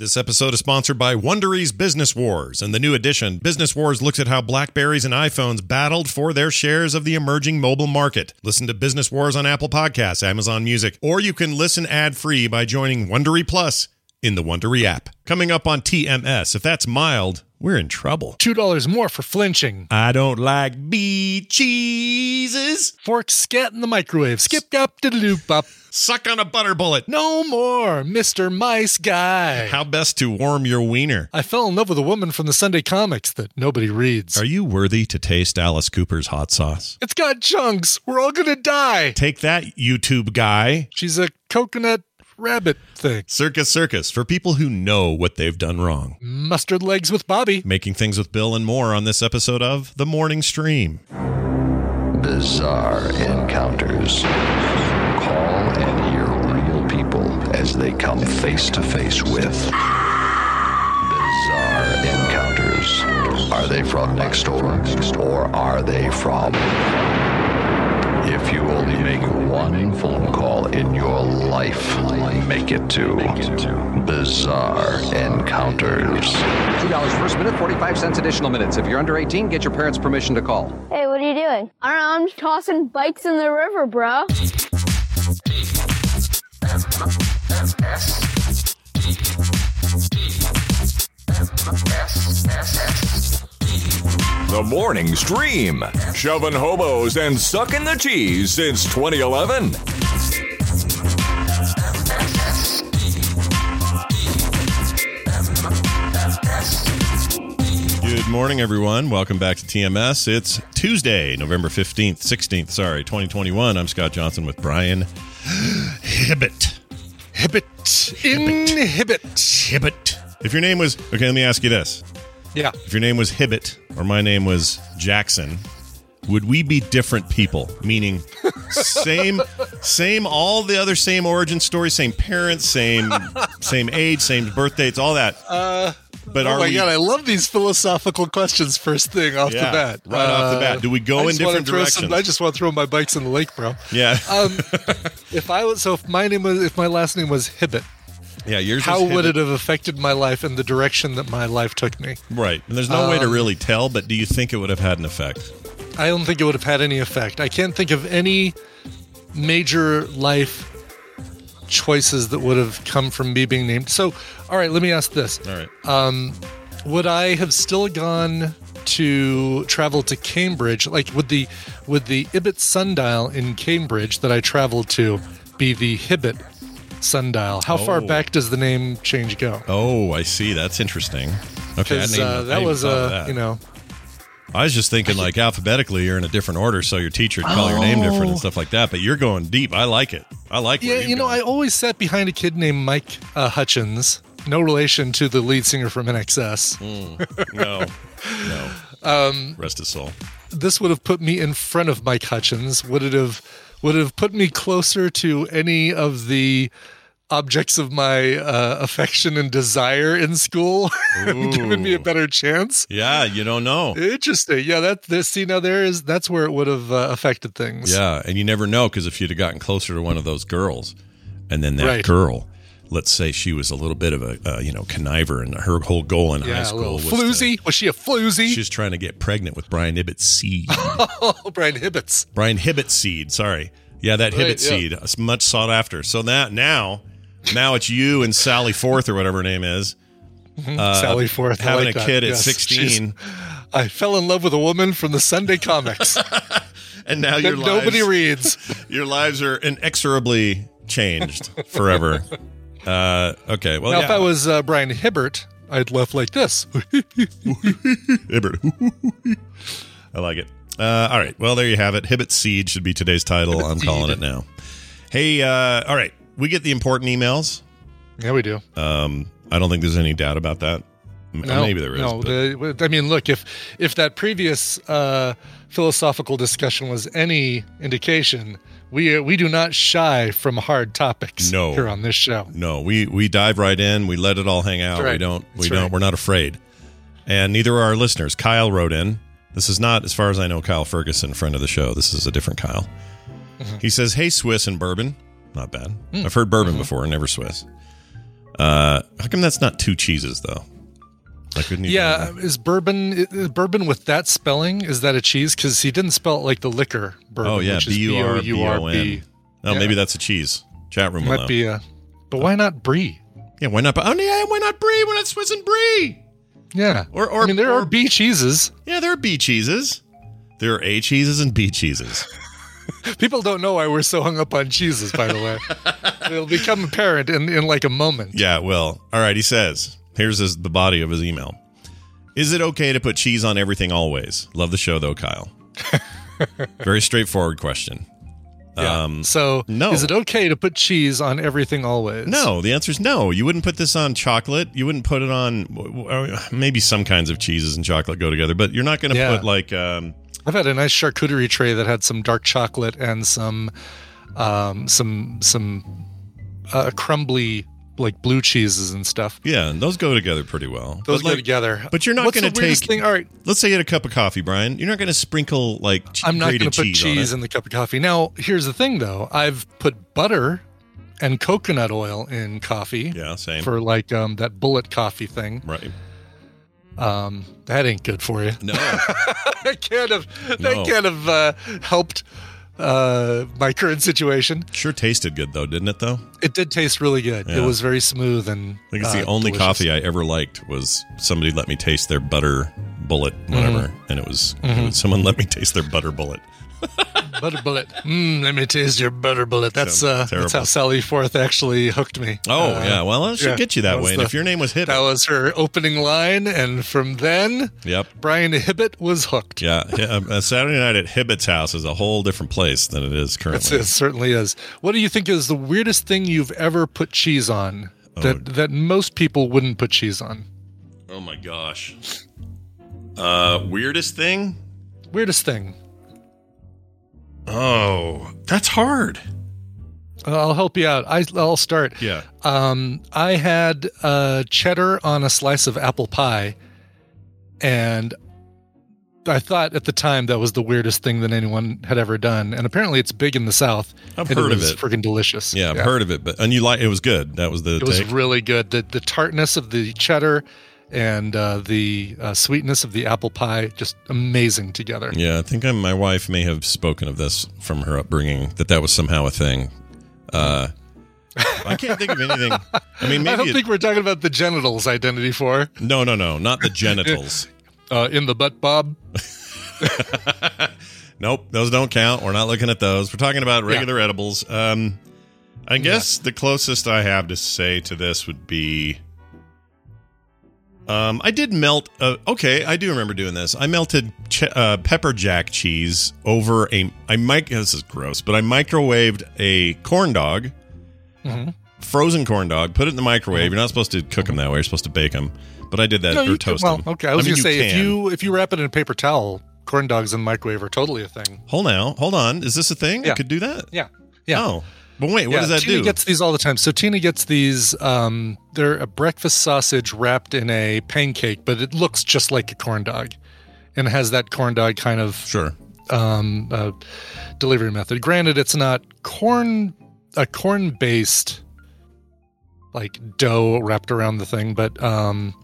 This episode is sponsored by Wondery's Business Wars. And the new edition, Business Wars looks at how Blackberries and iPhones battled for their shares of the emerging mobile market. Listen to Business Wars on Apple Podcasts, Amazon Music, or you can listen ad-free by joining Wondery Plus in the Wondery app. Coming up on TMS, if that's mild, we're in trouble. $2 more for flinching. I don't like bee cheeses. Fork scat in the microwave. Skip up to loop up. Suck on a butter bullet. No more, Mr. Mice Guy. How best to warm your wiener? I fell in love with a woman from the Sunday comics that nobody reads. Are you worthy to taste Alice Cooper's hot sauce? It's got chunks. We're all gonna die. Take that, YouTube guy. She's a coconut rabbit thing. Circus Circus for people who know what they've done wrong. Mustard legs with Bobby. Making things with Bill and more on this episode of The Morning Stream. Bizarre encounters. As they come face to face with bizarre encounters. Are they from next door or are they from? If you only make one phone call in your life, make it to Bizarre Encounters. $2 first minute, 45 cents additional minutes. If you're under 18, get your parents' permission to call. Hey, what are you doing? I don't know. I'm just tossing bikes in the river, bro. The Morning Stream. Shoving hobos and sucking the cheese since 2011. Good morning, everyone. Welcome back to TMS. It's Tuesday, November 15th, 16th, sorry, 2021. I'm Scott Johnson with Brian Hibbett. Hibbit. Inhibit. Hibbett. If your name was, okay, let me ask you this. Yeah. If your name was Hibbett or my name was Jackson, would we be different people? Meaning, same, same, all the other same origin story, same parents, same, same age, same birth dates, all that. Uh, but Oh are my we? god, I love these philosophical questions first thing off Yeah, the bat. Uh, right off the bat. Do we go I in different directions? Some, I just want to throw my bikes in the lake, bro. yeah, Um, if I was so, if my name was, if my last name was Hibbit, yeah. Yours. how would it have affected my life and the direction that my life took me? Right, and there's no way to Um, really tell. But do you think it would have had an effect? I don't think it would have had any effect. I can't think of any major life choices that would have come from me being named. So, all right, let me ask this. All right. Uh, Would I have still gone to travel to Cambridge? Like would the would the Ibit sundial in Cambridge that I traveled to be the Hibbit sundial? How far Oh. back does the name change go? oh, I see. That's interesting. Okay, uh, even- I that was a uh, you know I was just thinking like alphabetically, you're in a different order, so your teacher would call your name different and Oh. stuff like that. But you're going deep. I like it. I like. Yeah, you've know, gone. I always sat behind a kid named Mike uh, Hutchins, no relation to the lead singer from INXS. no, no. Um, Rest his soul. This would have put me in front of Mike Hutchins. Would it have would it have put me closer to any of the objects of my uh, affection and desire in school, giving me a better chance? Yeah, you don't know. Interesting. Yeah, that this see now there is that's where it would have uh, affected things. Yeah, and you never know because if you'd have gotten closer to one of those girls, and then that Right. girl, let's say she was a little bit of a uh, you know conniver, and her whole goal in high Yeah, a school was to- floozy. was she a floozy? She's trying to get pregnant with Brian Ibbott's seed. oh, Brian Hibbets. Brian Hibbett seed. Sorry, yeah, that Right, Hibbett yeah. seed, it's much sought after. So that now, now it's you and Sally Forth or whatever her name is, uh, Sally Forth. Having like a that. kid at Yes, sixteen, she's- I fell in love with a woman from the Sunday comics and now that your nobody reads. your lives are inexorably changed forever. uh, okay, well, now, yeah, if I was uh, Brian Hibbert, I'd left like this. Hibbert. I like it. Uh, all right. Well, there you have it. Hibbett Seed should be today's title. I'm calling it now. Hey, uh, all right. We get the important emails. yeah, we do. Um, I don't think there's any doubt about that. No, Maybe there is. No, the- I mean, look if if that previous uh, philosophical discussion was any indication, we we do not shy from hard topics No. here on this show. no, we we dive right in. We let it all hang out. That's We don't. We don't. right. We're not afraid. And neither are our listeners. Kyle wrote in. This is not, as far as I know, Kyle Ferguson, friend of the show. This is a different Kyle. Mm-hmm. He says, "Hey, Swiss and bourbon, not bad. I've heard bourbon before, never Swiss. Uh, how come that's not two cheeses though? I couldn't. Yeah, is bourbon is bourbon with that spelling? Is that a cheese? Because he didn't spell it like the liquor bourbon. Oh yeah, B U R B O. N. Oh, Yeah. maybe that's a cheese. Chat room. Might be a. But why not brie? Yeah, why not? Oh yeah, why not brie? Why not Swiss and brie? Yeah, Or- or- I mean, there or- are B cheeses. Yeah, there are B cheeses. There are A cheeses and B cheeses. People don't know why we're so hung up on cheeses. By the way, it'll become apparent in, in like a moment. Yeah, well, all right. He says, here's his, the body of his email. Is it okay to put cheese on everything always? Love the show though, Kyle. Very straightforward question. Yeah. Um, so, no. is it okay to put cheese on everything always? no, the answer is no. You wouldn't put this on chocolate. You wouldn't put it on uh, maybe some kinds of cheeses and chocolate go together, but you're not going to Yeah. put like um, I've had a nice charcuterie tray that had some dark chocolate and some, um, some some uh, crumbly like blue cheeses and stuff. yeah, and those go together pretty well. Those But, go like, together. but you're not the weirdest take- thing. All right, Let's say you had a cup of coffee, Brian. You're not going to sprinkle like che- I'm not going to put cheese, cheese, in the cup of coffee. Now, here's the thing, though. I've put butter and coconut oil in coffee Yeah, same. for like um, that bullet coffee thing. right. Um, that ain't good for you. No. that can't have that No. can't have uh, helped uh, my current situation. Sure tasted good though, didn't it? Though It did taste really good. Yeah. It was very smooth and. I think it's uh, the only delicious. coffee I ever liked was somebody let me taste their butter bullet, whatever, Mm-hmm. and it was, it was someone let me taste their butter bullet. butter bullet. Mm, let me taste your butter bullet. That's uh, that's how Sally Forth actually hooked me. Oh Uh, yeah, well it should yeah, get you that, that way. And the- if your name was Hibbit, That was her opening line, and from then, yep, Brian Hibbett was hooked. yeah, yeah, a Saturday night at Hibbitt's house is a whole different place than it is It's, currently. it certainly is. What do you think is the weirdest thing you've ever put cheese on that that most people wouldn't put cheese on? Oh my gosh, uh, weirdest thing? Weirdest thing. Oh, that's hard. I'll help you out. I, I'll start. Yeah, Um, I had uh, cheddar on a slice of apple pie, and I thought at the time that was the weirdest thing that anyone had ever done. And apparently, it's big in the South. I've heard it of it. Freaking delicious. yeah, I've heard of it, but and you like it was good. That was the It was really good. The the tartness of the cheddar and uh, the uh, sweetness of the apple pie just amazing together. Yeah, I think i my wife may have spoken of this from her upbringing that that was somehow a thing. Uh, I can't think of anything. I mean, I don't it- think we're talking about the genitals identity for no, no, no, not the genitals. uh, in the butt bob. nope, those don't count. We're not looking at those. We're talking about regular edibles. Um, I guess the closest I have to say to this would be. Um, I did melt. Uh, okay, I do remember doing this. I melted ch- uh, pepper jack cheese over a. I mic. This is gross, but I microwaved a corn dog, Mhm. frozen corn dog. Put it in the microwave. You're not supposed to cook them that way. You're supposed to bake them. But I did that No, or you can- toast well, them. okay. I was mean, gonna say if you if you wrap it in a paper towel, corn dogs in the microwave are totally a thing. hold now, hold on. Is this a thing? I could do that. Yeah, yeah. Oh, but wait. What yeah, does that Tina do? gets these all the time. So Tina gets these. Um, they're a breakfast sausage wrapped in a pancake, but it looks just like a corn dog, and it has that corn dog kind of sure. um, uh, delivery method. Granted, it's not corn a corn based like dough wrapped around the thing, but um,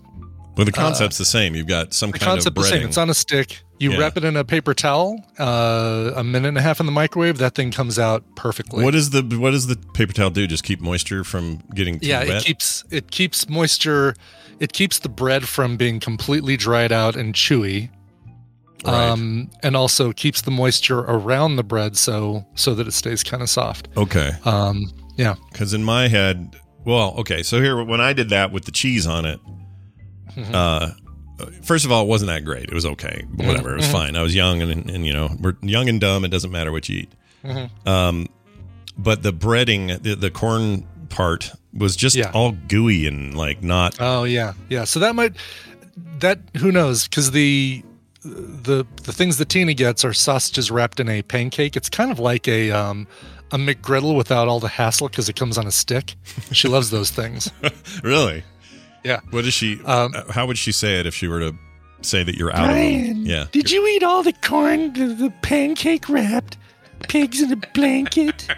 Well, the concept's the same. You've got some the kind concept of is the same. It's on a stick. You Yeah. wrap it in a paper towel, uh, a minute and a half in the microwave. That thing comes out perfectly. what does the what does the paper towel do? Just keep moisture from getting too yeah, wet? it keeps it keeps moisture. It keeps the bread from being completely dried out and chewy. Right. Um, and also keeps the moisture around the bread so so that it stays kind of soft. okay. Um, yeah. Because in my head, well, okay. So here, when I did that with the cheese on it, Mm-hmm. uh, first of all, it wasn't that great. It was okay, but whatever. It was Mm-hmm. fine. I was young, and, and you know, we're young and dumb. It doesn't matter what you eat. Mm-hmm. Um, but the breading, the, the corn part, was just Yeah. all gooey and like not. Oh yeah, yeah. So that might that who knows because the the the things that Tina gets are sausages wrapped in a pancake. It's kind of like a um, a McGriddle without all the hassle because it comes on a stick. She loves those things. really. Yeah. What is she? Um, uh, how would she say it if she were to say that you're out of? Yeah. did you eat all the corn, the, the pancake wrapped pigs in a blanket?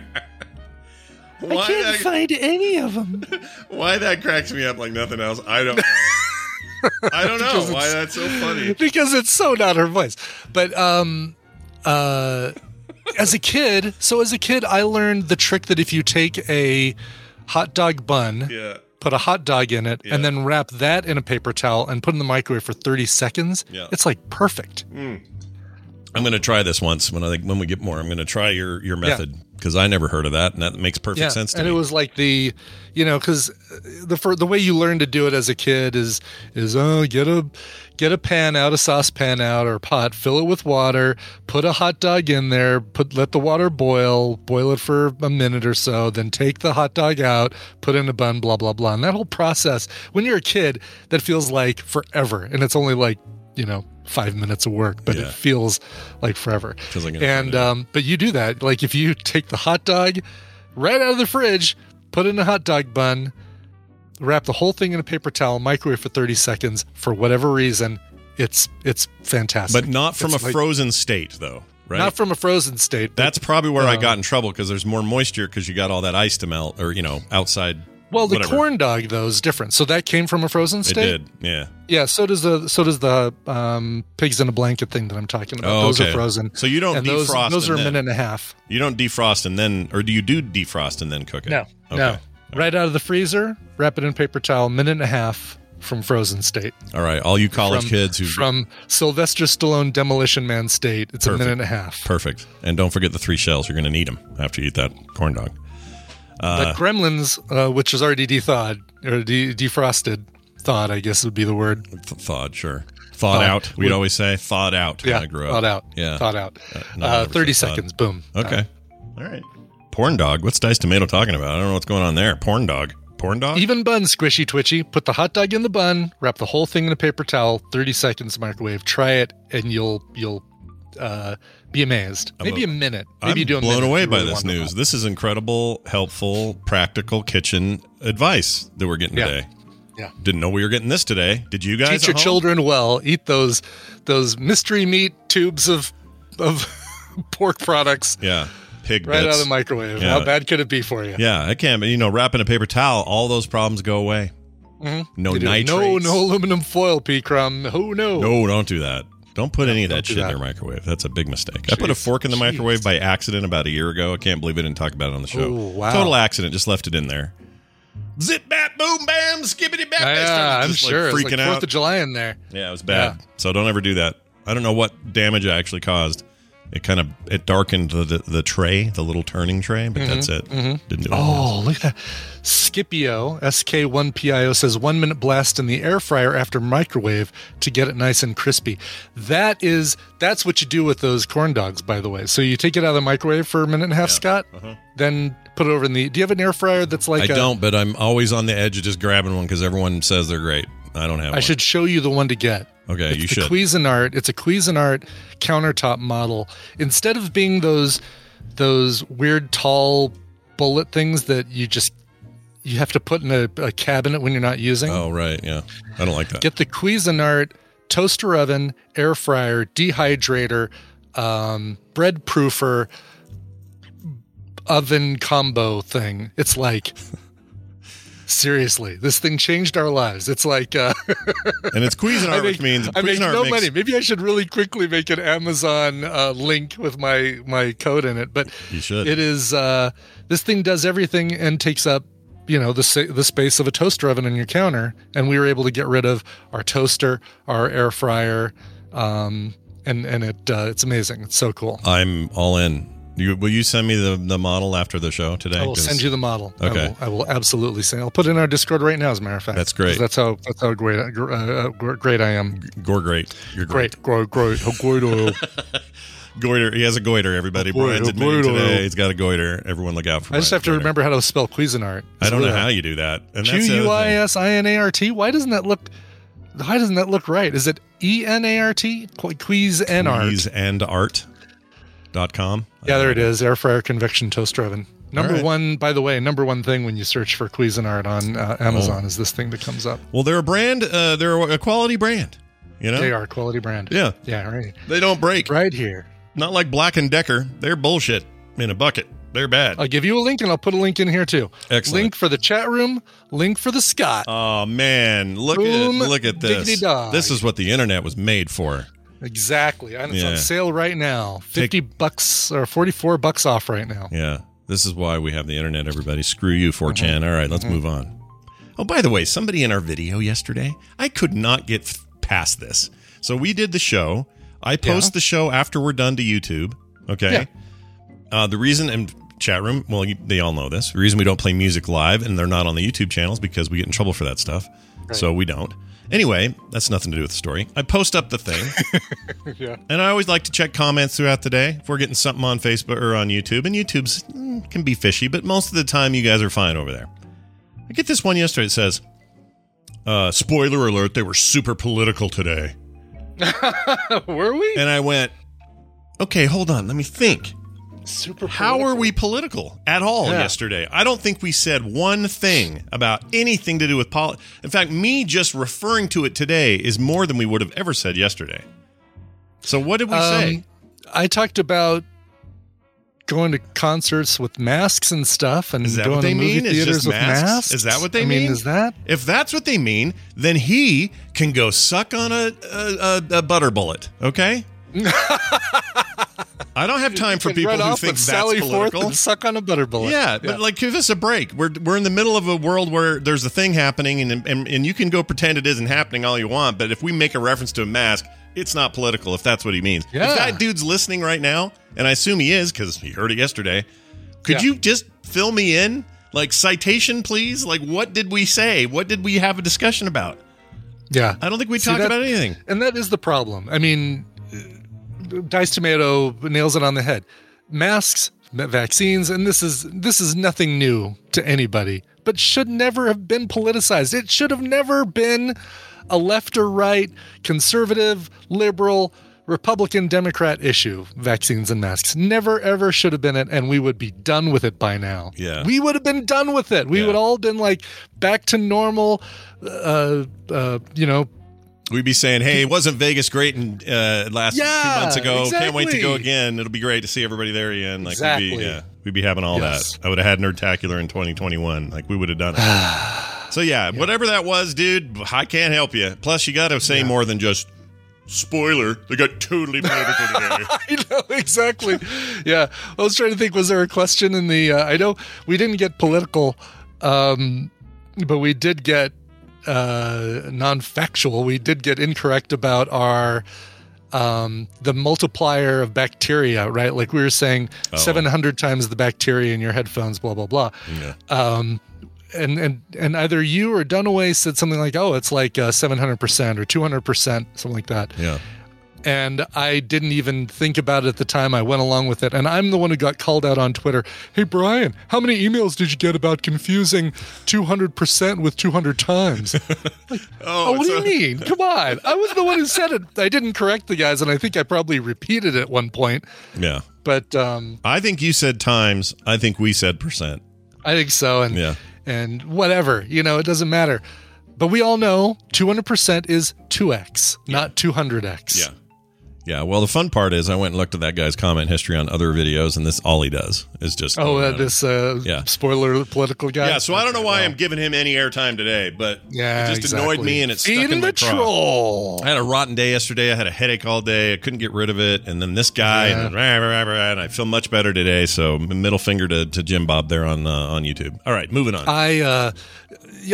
Why I can't that- find any of them. Why that cracks me up like nothing else? I don't know. I don't know why that's so funny. because it's so not her voice. But um uh as a kid, so as a kid I learned the trick that if you take a hot dog bun, Yeah. Put a hot dog in it, Yeah. and then wrap that in a paper towel and put it in the microwave for 30 seconds, Yeah. it's like perfect. Mm. I'm going to try this once when I think when we get more. I'm going to try your your method because I never heard of that, and that makes perfect sense to me. and me. it was like the, you know, because uh, the fir- the way you learn to do it as a kid is is oh get a get a pan out, a saucepan out or pot, fill it with water, put a hot dog in there, put let the water boil, boil it for a minute or so, then take the hot dog out, put in a bun, blah blah blah, and that whole process when you're a kid that feels like forever, and it's only like you know five minutes of work, but Yeah. it feels like forever. Feels like an and um, but you do that like if you take the hot dog right out of the fridge, put in a hot dog bun, wrap the whole thing in a paper towel, microwave for 30 seconds. For whatever reason, it's it's fantastic. but not from It's a like- frozen state, though, right? Not from a frozen state. That's probably where I uh, got in trouble because there's more moisture because you got all that ice to melt, or you know, outside. Well, the whatever. corn dog though is different. So that came from a frozen state. It did, yeah. Yeah. So does the so does the um, pigs in a blanket thing that I'm talking about. Oh, those okay. are frozen. So you don't and those, defrost Those are a then- minute and a half. You don't defrost and then, or do you do defrost and then cook it? No, Okay. no. Right out of the freezer, wrap it in paper towel, minute and a half from frozen state. All right, all you college from, kids who from Sylvester Stallone Demolition Man state. It's Perfect. a minute and a half. perfect, and don't forget the three shells. You're going to need them after you eat that corn dog. Uh, but Gremlins, uh, which is already de-thawed or de- defrosted, thawed, I guess would be the word. Th- thawed, sure. Thawed Thawed. out. We'd always say thawed out when Yeah, I grew up. thawed out. Yeah. thawed out. Uh, Uh, Thirty said thawed. seconds, boom. Okay. All right. Porn dog. What's Dice Tomato talking about? I don't know what's going on there. Porn dog. Porn dog? Even bun, squishy twitchy. Put the hot dog in the bun. Wrap the whole thing in a paper towel. Thirty seconds microwave. Try it, and you'll you'll uh, be amazed. Maybe a- a, minute. Maybe I'm you do a blown away by really this news. This is incredible, helpful, practical kitchen advice that we're getting Yeah. today. Yeah. Didn't know we were getting this today. Did you guys? Teach your home? children well. Eat those those mystery meat tubes of of pork products Yeah. Pig right bits. out of the microwave. Yeah. How bad could it be for you? Yeah, I can. But you know, wrap in a paper towel, all those problems go away. Mhm. No nitrates. No, no aluminum foil, P. Crumb. Oh no. No, don't do that. Don't put any of don't that shit in your microwave. That's a big mistake. I put a fork in the microwave Jeez. by accident about a year ago. I can't believe I didn't talk about it on the show. Oh, wow. Total accident. Just left it in there. Zip, bap, boom, bam, skibbity, bap. I Yeah, I'm just, like, sure. It's freaking like Fourth out. of July in there. Yeah, it was bad. So don't ever do that. I don't know what damage I actually caused. It kind of it darkened the, the, the tray, the little turning tray, but that's it. Didn't do. Oh, look at that. Scipio, SK1PIO says one minute blast in the air fryer after microwave to get it nice and crispy. That is, that's what you do with those corn dogs, by the way. So you take it out of the microwave for a minute and a half, Scott, then put it over in the. Do you have an air fryer that's like Uh-huh. I a- don't, but I'm always on the edge of just grabbing one because everyone says they're great. I don't have one. I one. should show you the one to get. Okay, it's you the should. Cuisinart. It's a Cuisinart countertop model. Instead of being those those weird tall bullet things that you just you have to put in a, a cabinet when you're not using. Oh, right. Yeah. I don't like that. Get the Cuisinart toaster oven, air fryer, dehydrator, um, bread proofer, oven combo thing. It's like seriously, this thing changed our lives. It's like uh, and it's Cuisinart, I which make, means I make no makes- money. Maybe I should really quickly make an Amazon uh, link with my my code in it. But You should. It is uh, this thing does everything and takes up you know the the space of a toaster oven on your counter. And we were able to get rid of our toaster, our air fryer, um, and and it uh, it's amazing. It's so cool. I'm all in. You, will you send me the, the model after the show today? I will send you the model. Okay. I will, I will absolutely send. I'll put it in our Discord right now. As a matter of fact, That's great. That's how that's how great uh, uh, great I am. Gore great. You're great. Great, great, great. How great Goiter. He has a goiter, everybody. Goiter, Brian's admitting goiter. today he's got a goiter. Everyone look out for I just have to goiter. remember how to spell Cuisinart. I don't know how you do that. Q that's the other U I. S I N A R T. Why doesn't that look? Why doesn't that look right? Is it E N A R T? Quiz and art. Quiz and art. Com. Yeah, there it is. Air fryer convection toaster oven. Number right. one, by the way, number one thing when you search for Cuisinart on uh, Amazon Oh. is this thing that comes up. Well, they're a brand. Uh, they're a quality brand. You know, They are a quality brand. Yeah, Yeah, right. they don't break. Right here. Not like Black and Decker. They're bullshit in a bucket. They're bad. I'll give you a link and I'll put a link in here too. Excellent. Link for the chat room, link for the Scott. Oh man, look Boom, at look at this. This is what the internet was made for. Exactly. And it's Yeah. on sale right now. 50 bucks or 44 bucks off right now. Yeah. This is why we have the internet, everybody. Screw you, 4chan. Mm-hmm. All right, let's move on. Oh, by the way, somebody in our video yesterday, I could not get past this. So we did the show. I post Yeah. the show after we're done to YouTube. Okay. Uh, the reason, and chat room, well, you, they all know this. The reason we don't play music live and they're not on the YouTube channels because we get in trouble for that stuff. So we don't. Anyway, that's nothing to do with the story. I post up the thing. Yeah. And I always like to check comments throughout the day if we're getting something on Facebook or on YouTube. And YouTube's mm, can be fishy, but most of the time you guys are fine over there. I get this one yesterday. It says, uh, "Spoiler alert: They were super political today." Were we? And I went, "Okay, hold on. Let me think. Super How are we political at all Yeah. yesterday? I don't think we said one thing about anything to do with poli. In fact, me just referring to it today is more than we would have ever said yesterday. So what did we say? Um, I talked about going to concerts with masks and stuff and Is that going what they to movie mean? Theaters with masks? masks. Is that what they I mean? mean? Is that? If that's what they mean, then he can go suck on a a, a, a butter bullet. Okay. I don't have time for people who think that's sally forth political. and suck on a butter bullet. Yeah, but like give us a break. We're we're in the middle of a world where there's a thing happening, and and and you can go pretend it isn't happening all you want. But if we make a reference to a mask, it's not political. If that's what he means. Yeah. If that dude's listening right now, and I assume he is because he heard it yesterday, could Yeah. you just fill me in? Like citation, please. Like what did we say? What did we have a discussion about? yeah. I don't think we See, talked that- about anything. And that is the problem. I mean, Dice Tomato nails it on the head. Masks, vaccines, and this is this is nothing new to anybody, but should never have been politicized. It should have never been a left or right, conservative, liberal, Republican, Democrat issue. Vaccines and masks never ever should have been it, and we would be done with it by now. Yeah. we would have been done with it. We Yeah. would all been like back to normal. Uh, uh, you know, We'd be saying, "Hey, wasn't Vegas great in uh, last Yeah, two months ago? Can't wait to go again. It'll be great to see everybody there again. Like, we'd be, yeah, we'd be having all Yes. that. I would have had Nerdtacular in 2021. Like, we would have done it. so yeah, whatever that was, dude, I can't help you. Plus, you got to say more than just spoiler. They got totally political today. I know exactly. yeah, I was trying to think. Was there a question in the? Uh, I know we didn't get political, um, but we did get uh, non-factual. We did get incorrect about our um, the multiplier of bacteria. Right, like we were saying, seven hundred times the bacteria in your headphones. Blah blah blah. Yeah. Um, and and and either you or Dunaway said something like, "Oh, it's like seven hundred percent or two hundred percent, something like that." yeah. And I didn't even think about it at the time. I went along with it, and I'm the one who got called out on Twitter. Hey, Brian, how many emails did you get about confusing 200% with 200 times? oh, what do you mean? Come on. I was the one who said it. I didn't correct the guys, and I think I probably repeated it at one point. Yeah. But um, I think you said times. I think we said percent. I think so. And Yeah. and whatever, you know, it doesn't matter. But we all know 200% is 2x, not 200x. Yeah. Yeah. Well, the fun part is I went and looked at that guy's comment history on other videos, and this all he does is just. Oh, uh, this uh, Yeah. spoiler political guy. Yeah, so I don't know why I'm giving him any airtime today, but Yeah, it just annoyed exactly. me and it stuck in my the craw. troll. I had a rotten day yesterday. I had a headache all day. I couldn't get rid of it, and then this guy, Yeah. and, rah, rah, rah, and I feel much better today. So middle finger to, to Jim Bob there on uh, on YouTube. All right, moving on. I uh,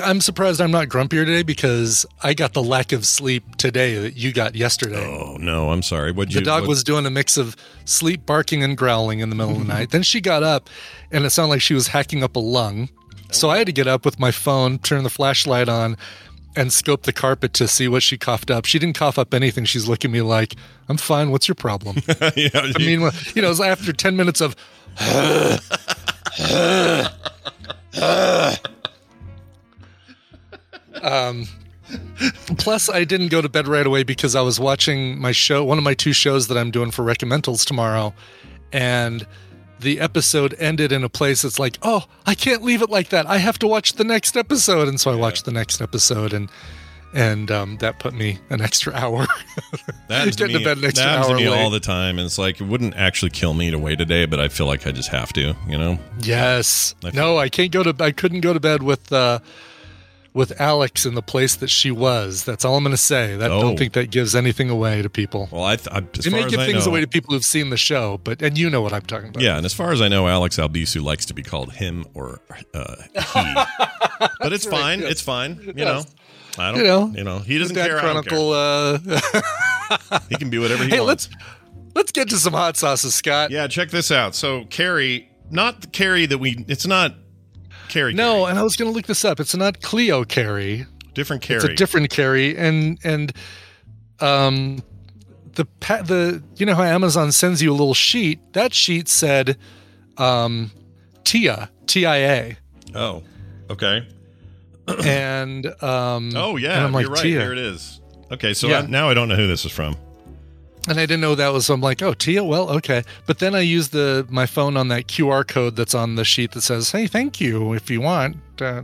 I'm surprised I'm not grumpier today because I got the lack of sleep today that you got yesterday. oh no, I'm sorry. What the you? dog what- was doing a mix of sleep, barking, and growling in the middle of the mm-hmm. night. Then she got up, and it sounded like she was hacking up a lung. So I had to get up with my phone, turn the flashlight on, and scope the carpet to see what she coughed up. She didn't cough up anything. She's looking at me like, "I'm fine. What's your problem?" yeah, I mean, you know, it was after 10 minutes of. um, plus, I didn't go to bed right away because I was watching my show, one of my two shows that I'm doing for Recommendals tomorrow. And the episode ended in a place that's like, oh, I can't leave it like that. I have to watch the next episode. And so I watched the next episode and and um, that put me an extra hour. That to Getting to me, bed an extra happens to hour me all the time. And it's like, it wouldn't actually kill me to wait a day, but I feel like I just have to, you know? yes. I No, I can't go to. I couldn't go to bed with. Uh, with Alex in the place that she was. That's all I'm going to say. That, I Oh. don't think that gives anything away to people. Well, I, th- I as It may give things know, away to people who've seen the show, but and you know what I'm talking about. Yeah, and as far as I know, Alex Albisu likes to be called him or uh, he. but it's fine. yes. It's fine. You Yes. know. I don't. You know, You know. He doesn't care. Don't care. Chronicle. Uh, He can be whatever he hey, wants. let's let's get to some hot sauces, Scott. Yeah, check this out. So Carrie, not the Carrie that we. It's not Carrie. No, Carrie. and I was going to look this up. It's not Cleo Carey. different Carrie. It's a different Carey, and and um, the the you know how Amazon sends you a little sheet. That sheet said, um, Tia T I A, oh, okay. and um, Oh yeah, I'm like you're right. Tia, Here it is. Okay, so Yeah. I, now I don't know who this is from. And I didn't know that was. I'm like, oh Tia, well, okay. But then I used the my phone on that QR code that's on the sheet that says, hey, thank you if you want. Uh,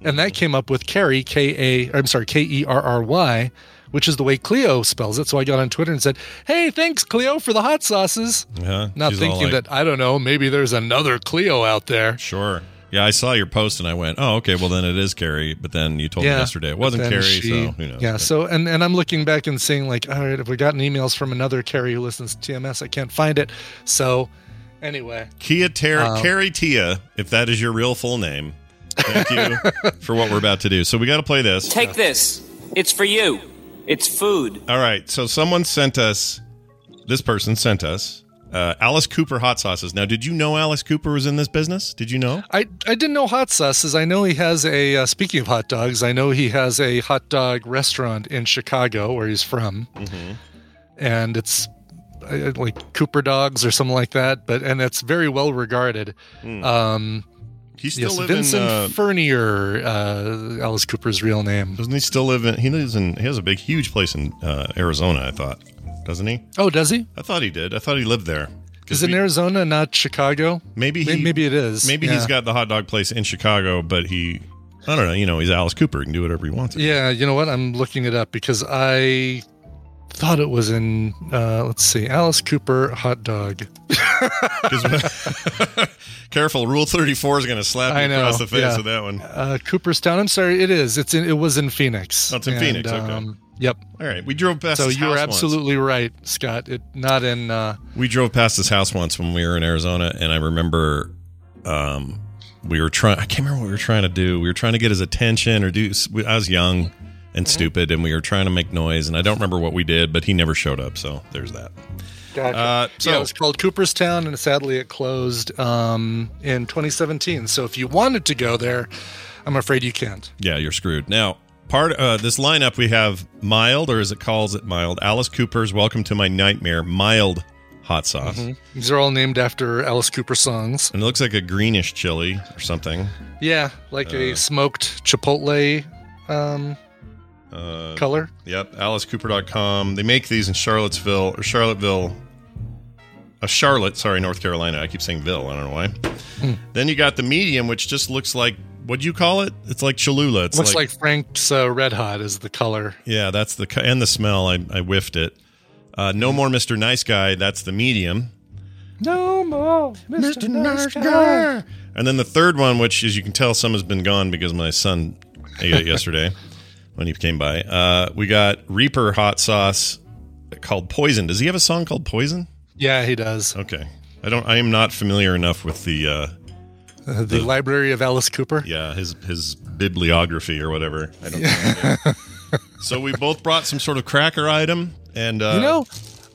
and that came up with Carrie, K A, I'm sorry, K E R R Y, which is the way Cleo spells it. So I got on Twitter and said, "Hey, thanks Cleo for the hot sauces." Uh-huh. Not She's thinking like, that I don't know, maybe there's another Cleo out there. Sure. Yeah, I saw your post and I went, "Oh, okay. Well, then it is Carrie." But then you told me yesterday it wasn't Carrie, she- so who knows? Yeah. But- So and and I'm looking back and seeing like, all right, have we gotten emails from another Carrie who listens to TMS? I can't find it. So anyway, Kia Ter- Um, Carrie Tia, if that is your real full name. Thank you for what we're about to do. So we got to play this. Take this. It's for you. It's food. All right. So someone sent us. This person sent us uh, Alice Cooper hot sauces. Now, did you know Alice Cooper was in this business? Did you know? I I didn't know hot sauces. I know he has a. Uh, speaking of hot dogs, I know he has a hot dog restaurant in Chicago where he's from, Mm-hmm. and it's uh, like Cooper Dogs or something like that. But and it's very well regarded. Um, He still yes, live Vincent in. Uh, Furnier, uh, Alice Cooper's real name. doesn't he still live in? He lives in. He has a big, huge place in uh, Arizona. I thought, doesn't he? Oh, does he? I thought he did. I thought he lived there. Is it in we- Arizona, not Chicago? Maybe he. Maybe, it is. Maybe yeah. he's got the hot dog place in Chicago, but he. I don't know. You know, he's Alice Cooper. He can do whatever he wants. Yeah, you know what? I'm looking it up because I thought it was in. Uh, let's see, Alice Cooper hot dog Careful, Rule Thirty Four is going to slap you across the face yeah. with that one. Uh, Cooperstown. I'm sorry, it is. It's in. It was in Phoenix. Oh, it's in And, Phoenix, okay. Yep. All right, we drove past. So this you were house once. absolutely right, Scott. It not in. Uh, We drove past this house once when we were in Arizona, and I remember, um, we were trying. I can't remember what we were trying to do. We were trying to get his attention or do. I was young and Mm-hmm. stupid, and we were trying to make noise, and I don't remember what we did, but he never showed up. So there's that. Uh, so yeah, it was called Cooperstown, and sadly it closed um, in 2017. So if you wanted to go there, I'm afraid you can't. Yeah, you're screwed. Now, part uh, this lineup we have mild, or as it calls it mild, Alice Cooper's "Welcome to My Nightmare" mild hot sauce, These are all named after Alice Cooper songs. and it looks like a greenish chili or something. Yeah, like Uh. a smoked chipotle um, Uh, color. Yep, AliceCooper.com. They make these in Charlottesville or Charlottesville, uh, Charlotte. Sorry, North Carolina. I keep saying Ville. I don't know why. Hmm. Then you got the medium, which just looks like what'd you call it? It's like Cholula. It's Looks like, Frank's uh, Red Hot is the color. yeah, that's the and the smell. I, I whiffed it. Uh, no more Mr. Nice Guy. That's the medium. No more, Mr. Nice Guy. And then the third one, which as you can tell, some has been gone because my son ate it yesterday when he came by. Uh, we got Reaper hot sauce called Poison. Does he have a song called Poison? Yeah, he does. Okay. I don't. I am not familiar enough with the. Uh, the Library of Alice Cooper. yeah, his his bibliography or whatever. I don't know. so we both brought some sort of cracker item, and uh, You know,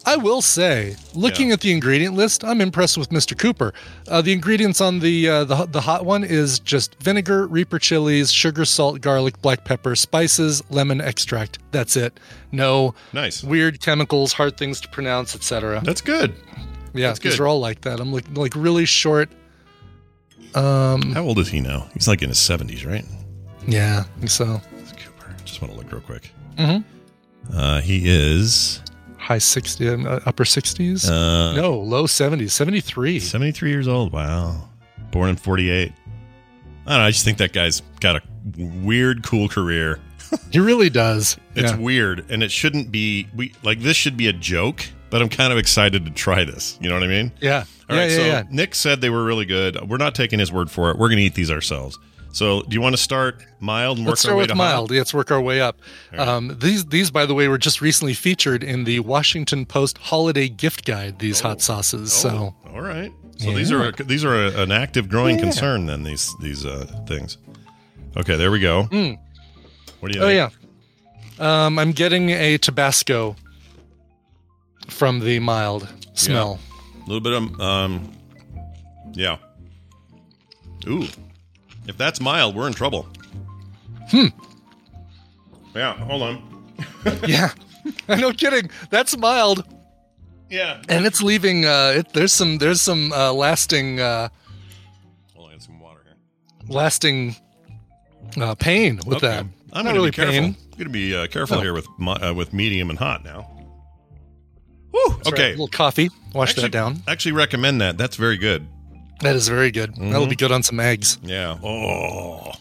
I will say, looking Yeah. at the ingredient list, I'm impressed with Mr. Cooper. Uh, the ingredients on the, uh, the the hot one is just vinegar, Reaper chilies, sugar, salt, garlic, black pepper, spices, lemon extract. That's it. No nice. weird chemicals, hard things to pronounce, etc. That's good. Yeah, that's these are all like that. I'm like like really short. Um, How old is he now? He's like in his seventies, right? yeah, I think so Cooper. Just want to look real quick. Mhm. Uh, he is high 60, uh, upper 60s. uh, no, low 70s, 73. seventy-three years old. Wow. Born in forty-eight. I don't know. I just think that guy's got a weird, cool career. He really does. It's Yeah. weird, and it shouldn't be. We like this should be a joke, but I'm kind of excited to try this. You know what I mean? Yeah. All yeah, right. yeah, so yeah. Nick said they were really good. We're not taking his word for it. We're going to eat these ourselves. So, do you want to start mild and work Let's our start way with mild. hot? Let's work our way up. Um, these, these, by the way, were just recently featured in the Washington Post Holiday Gift Guide. These hot sauces. So Oh, all right. So these are these are a, an active growing concern. Then these these uh, things. Okay, there we go. What do you? Oh think? yeah. Um, I'm getting a Tabasco from the mild smell. A little bit of um, yeah. Ooh, if that's mild, we're in trouble. Hmm. Yeah. Hold on. Yeah. no kidding. That's mild, Yeah. and it's leaving. Uh, it, there's some. There's some uh, lasting. Uh, Hold on, I got some water here. lasting uh, pain with Okay. that. I'm Not going to really be careful. pain. I'm to be uh, careful No. here with mi- uh, with medium and hot now. Woo. That's right. Okay. A little coffee. Wash actually, that down. Actually, recommend that. That's very good. That is very good. Mm-hmm. That'll be good on some eggs. Yeah. Oh,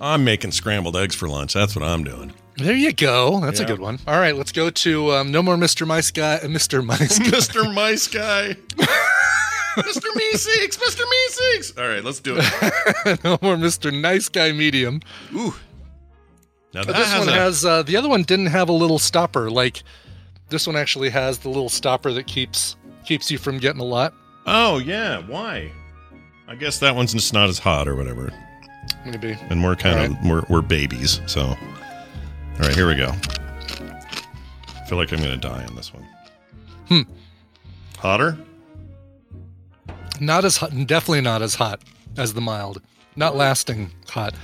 I'm making scrambled eggs for lunch. That's what I'm doing. There you go. That's Yeah. a good one. All right, let's go to um, no more Mr. Mice guy. Uh, Mr. Mice. Guy. Mr. Mice Guy. Mr. Meeseeks. Mr. Meeseeks. All right, let's do it. no more Mr. Nice Guy Medium. Ooh. Now that But this has one a, has uh, the other one didn't have a little stopper. Like this one actually has the little stopper that keeps keeps you from getting a lot. Oh yeah. Why? I guess that one's just not as hot or whatever. Maybe. And we're kind All of we're, we're babies. So, all right, here we go. I feel like I'm going to die on this one. Hmm. Hotter? Not as hot. Definitely not as hot as the mild. Not lasting hot.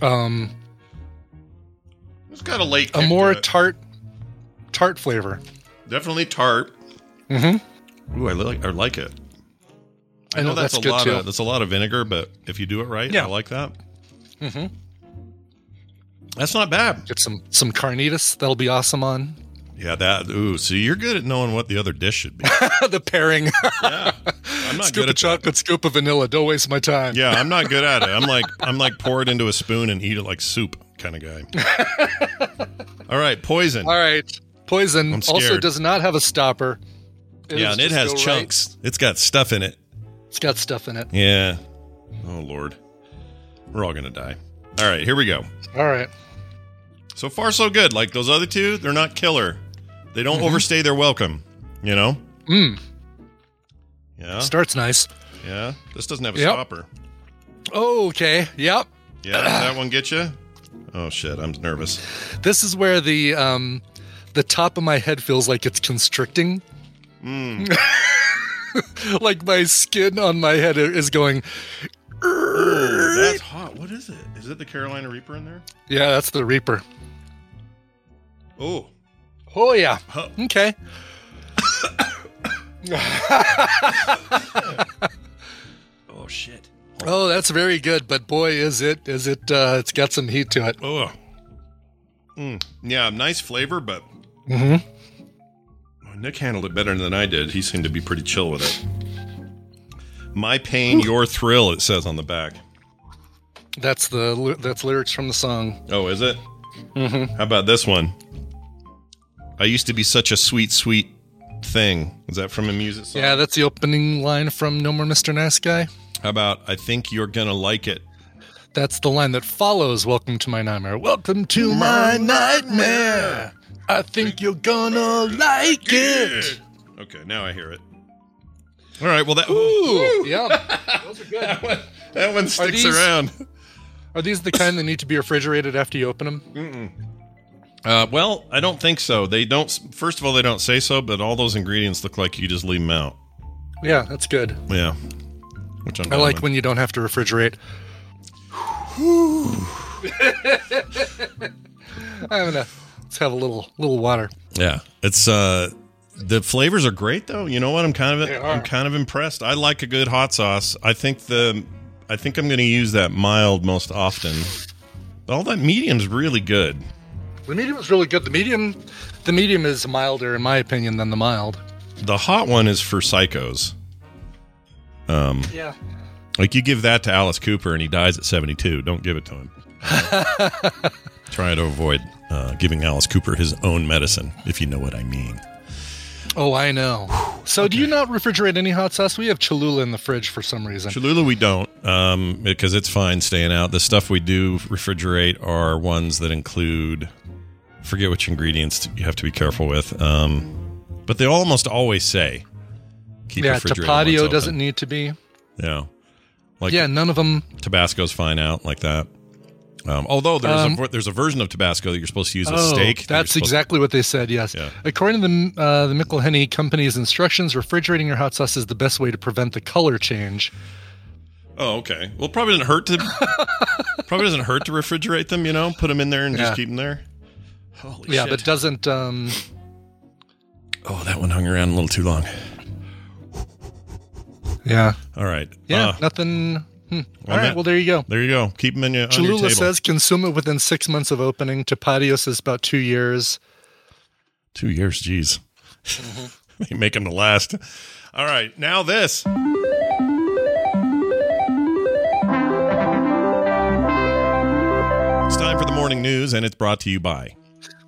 Um, It's got a late. a more tart, tart flavor. definitely tart. Mm-hmm. Ooh, I like I like it. I, I know, know, that's, that's a lot too. of that's a lot of vinegar, but if you do it right, Yeah. I like that. Mm-hmm. That's not bad. Get some some carnitas. That'll be awesome on Yeah, that. Ooh, so you're good at knowing what the other dish should be. the pairing. yeah, I'm not scoop good of at that. chocolate, scoop of vanilla. Don't waste my time. Yeah, I'm not good at it. I'm like I'm like pour it into a spoon and eat it like soup kind of guy. All right, poison. All right. Poison also does not have a stopper. It yeah, and it has go right. chunks. It's got stuff in it. It's got stuff in it. Yeah. Oh lord, we're all gonna die. All right, here we go. All right. So far, so good. Like those other two, they're not killer. They don't Mm-hmm. overstay their welcome. You know. Mm. Yeah. Starts nice. Yeah. This doesn't have a Yep. stopper. Oh, okay. Yep. Yeah. Does that one get you? Oh shit, I'm nervous. This is where the um the top of my head feels like it's constricting. Mm. like my skin on my head is going. Ooh, that's hot. What is it? Is it the Carolina Reaper in there? Yeah, that's the Reaper. Oh. Oh yeah. Huh. Okay. Oh shit. Oh, that's very good. But boy, is it is it? Uh, it's got some heat to it. Oh. Mm. Yeah, nice flavor, but Mm-hmm. Nick handled it better than I did. He seemed to be pretty chill with it. My pain, your thrill. It says on the back. That's the that's lyrics from the song. Oh, is it? Mm-hmm. How about this one? I used to be such a sweet, sweet thing. Is that from a music song? Yeah, that's the opening line from No More Mr. Nice Guy. How about I think you're gonna like it? That's the line that follows Welcome to My Nightmare. Welcome to my nightmare. I think you're gonna like it. Okay, now I hear it. All right, well that Ooh, yeah. Those are good. that one, that one sticks these- around. Are these the kind that need to be refrigerated after you open them? Uh, well, I don't think so. They don't. First of all, they don't say so, but all those ingredients look like you just leave them out. Yeah, that's good. Yeah, which I'm I like when you don't have to refrigerate. I'm gonna let's have a little little water. Yeah, it's uh, the flavors are great though. You know what? I'm kind of I'm kind of impressed. I like a good hot sauce. I think the I think I'm going to use that mild most often. All that medium's really good. The medium is really good. The medium, the medium is milder in my opinion than the mild. The hot one is for psychos. Um, Yeah. like you give that to Alice Cooper and he dies at 72. Don't give it to him. Trying to avoid uh, giving Alice Cooper his own medicine, if you know what I mean. Oh, I know. So, do you not refrigerate any hot sauce? We have Cholula in the fridge for some reason. Cholula, we don't, um, because it's fine staying out. The stuff we do refrigerate are ones that include, forget which ingredients you have to be careful with, um, but they almost always say keep yeah, refrigerator once Tapatio open. doesn't need to be. Yeah, like yeah, none of them. Tabasco's fine out like that. Um, although there's Um, a there's a version of Tabasco that you're supposed to use as Oh, steak. that that's exactly what they said. Yes, Yeah. according to the uh, the McIlhenny Company's instructions, refrigerating your hot sauce is the best way to prevent the color change. Oh, okay. Well, probably doesn't hurt to probably doesn't hurt to refrigerate them. You know, put them in there and Yeah. just keep them there. Holy yeah, shit. but doesn't. Um, oh, that one hung around a little too long. yeah, All right. yeah, Uh, nothing. Hmm. All right, that- well there you go. there you go. Keep them in your, on your table. says consume it within six months of opening. Tapatio says about two years. Two years, geez. Mm-hmm. they make them to last. All right, now this. It's time for the morning news, and it's brought to you by.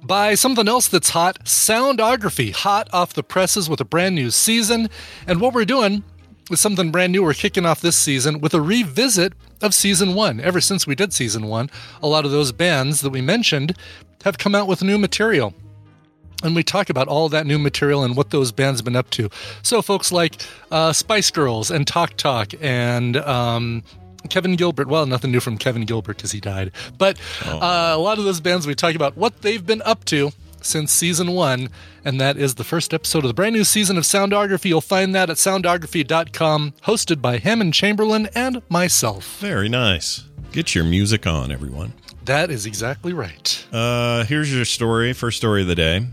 By something else that's hot, soundography, hot off the presses with a brand new season. And what we're doing is something brand new. We're kicking off this season with a revisit of season one. Ever since we did season one, a lot of those bands that we mentioned have come out with new material. And we talk about all that new material and what those bands have been up to. So, folks like uh, Spice Girls and Talk Talk and um, Kevin Gilbert. Well, nothing new from Kevin Gilbert because he died. But uh, a lot of those bands, we talk about what they've been up to since season one. And that is the first episode of the brand new season of Soundography. You'll find that at soundography.com, hosted by Hammond Chamberlain and myself. Very nice. Get your music on, everyone. That is exactly right. Uh, here's your story. First story of the day.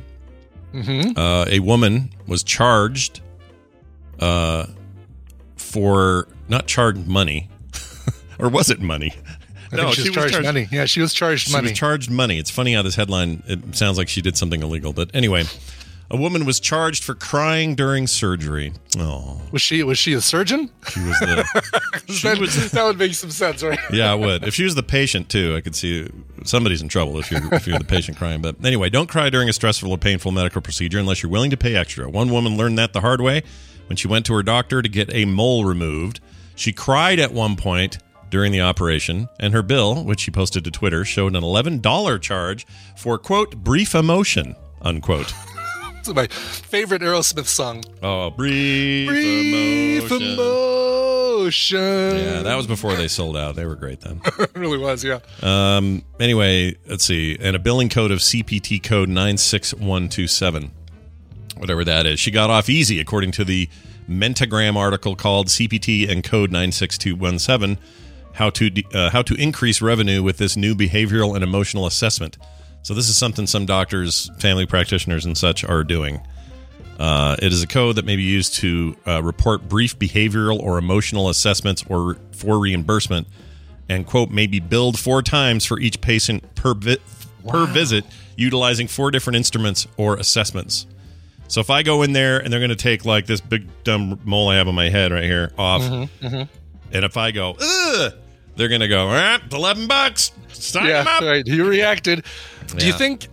Mm-hmm. Uh, a woman was charged uh, for not charged money, or was it money? I think she was charged, money. Yeah, she was charged She money. was charged money. It's funny how this headline it sounds like she did something illegal, but anyway, a woman was charged for crying during surgery. Oh, was she was she a surgeon? she was the she that, was that would make some sense, right? yeah, it would. If she was the patient too, I could see somebody's in trouble if you're if you're the patient crying. But anyway, don't cry during a stressful or painful medical procedure unless you're willing to pay extra. One woman learned that the hard way when she went to her doctor to get a mole removed. She cried at one point during the operation, and her bill, which she posted to Twitter, showed an eleven dollar charge for quote brief emotion unquote. It's my favorite Aerosmith song. Oh, brief, Brief emotion. emotion. Yeah, that was before they sold out. They were great then. it really was. Yeah. Um, anyway, let's see. And a billing code of CPT code 96127, whatever that is. She got off easy, according to the Mentegram article called CPT and code 96217 how to de- uh, how to increase revenue with this new behavioral and emotional assessment. So this is something some doctors, family practitioners, and such are doing. Uh, it is a code that may be used to uh, report brief behavioral or emotional assessments or for reimbursement, and quote may be billed four times for each patient per vi- per visit, utilizing four different instruments or assessments. So if I go in there and they're going to take like this big dumb mole I have on my head right here off, and if I go, Ugh, they're going to go, all right, it's eleven bucks, sign Yeah. up. Right. You reacted. Do you think?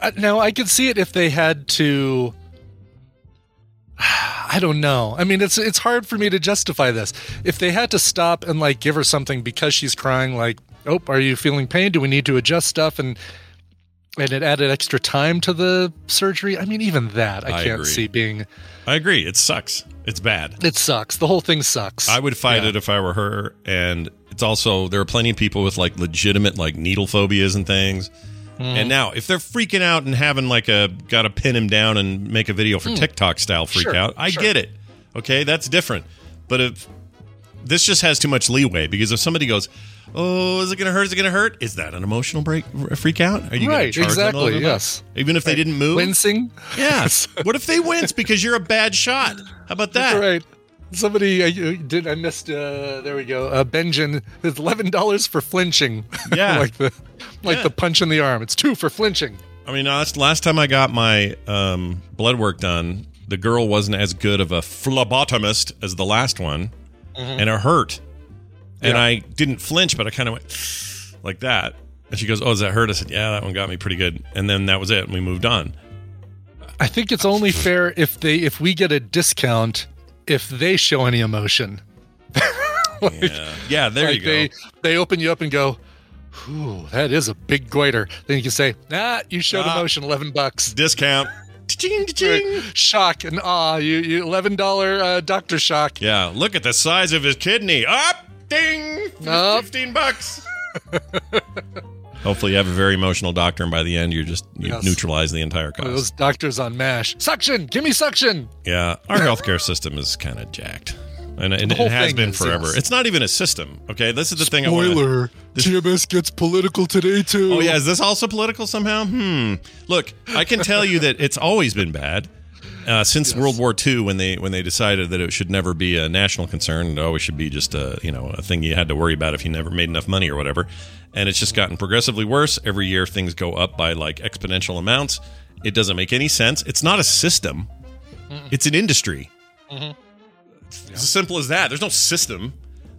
Uh, now I could see it if they had to. I don't know. I mean, it's it's hard for me to justify this. If they had to stop and like give her something because she's crying, like, "Oh, are you feeling pain? Do we need to adjust stuff?" and and it added extra time to the surgery. I mean, even that I, I can't agree. see being. I agree. It sucks. It's bad. It sucks. The whole thing sucks. I would fight Yeah. it if I were her. And it's also there are plenty of people with like legitimate like needle phobias and things. Hmm. And now if they're freaking out and having like a got to pin him down and make a video for hmm. TikTok style freak Sure, out, I sure. get it. Okay, that's different. But if this just has too much leeway because if somebody goes, "Oh, is it going to hurt? Is it going to hurt?" Is that an emotional break freak out? Are you gonna Right, exactly, yes. Even if they didn't move. wincing. Yes. what if they wince because you're a bad shot? How about that? Right. Somebody uh, did. I missed. Uh, there we go. Uh, Benjamin is eleven dollars for flinching. Yeah. like the like Yeah. the punch in the arm. It's two for flinching. I mean, last last time I got my um, blood work done, the girl wasn't as good of a phlebotomist as the last one, and it hurt. And Yeah. I didn't flinch, but I kind of went like that. And she goes, "Oh, does that hurt?" I said, "Yeah, that one got me pretty good." And then that was it, and we moved on. I think it's only fair if they if we get a discount if they show any emotion. Like- Yeah, yeah. There like you go. They they open you up and go, "Ooh, that is a big goiter." Then you can say, "Ah, you showed Ah. emotion, eleven bucks." Discount. Cha-ching, cha-ching. Shock and awe. You you eleven dollar uh, doctor shock. Yeah, look at the size of his kidney. Up, ding, Up. fifteen bucks. Hopefully, you have a very emotional doctor, and by the end, you're just you Yes. neutralize the entire cost. Those doctors on Mash. Suction. Give me suction. Yeah, our healthcare system is kind of jacked, and, and it has been is, forever. yes. It's not even a system. Okay, this is the thing. I Spoiler. TMS gets political today too. Oh yeah, is this also political somehow? Hmm. Look, I can tell you that it's always been bad. Uh, since World War II, when they when they decided that it should never be a national concern, it always should be just a you know a thing you had to worry about if you never made enough money or whatever. And it's just gotten progressively worse every year. Things go up by like exponential amounts. It doesn't make any sense. It's not a system. It's an industry. It's as simple as that. There's no system.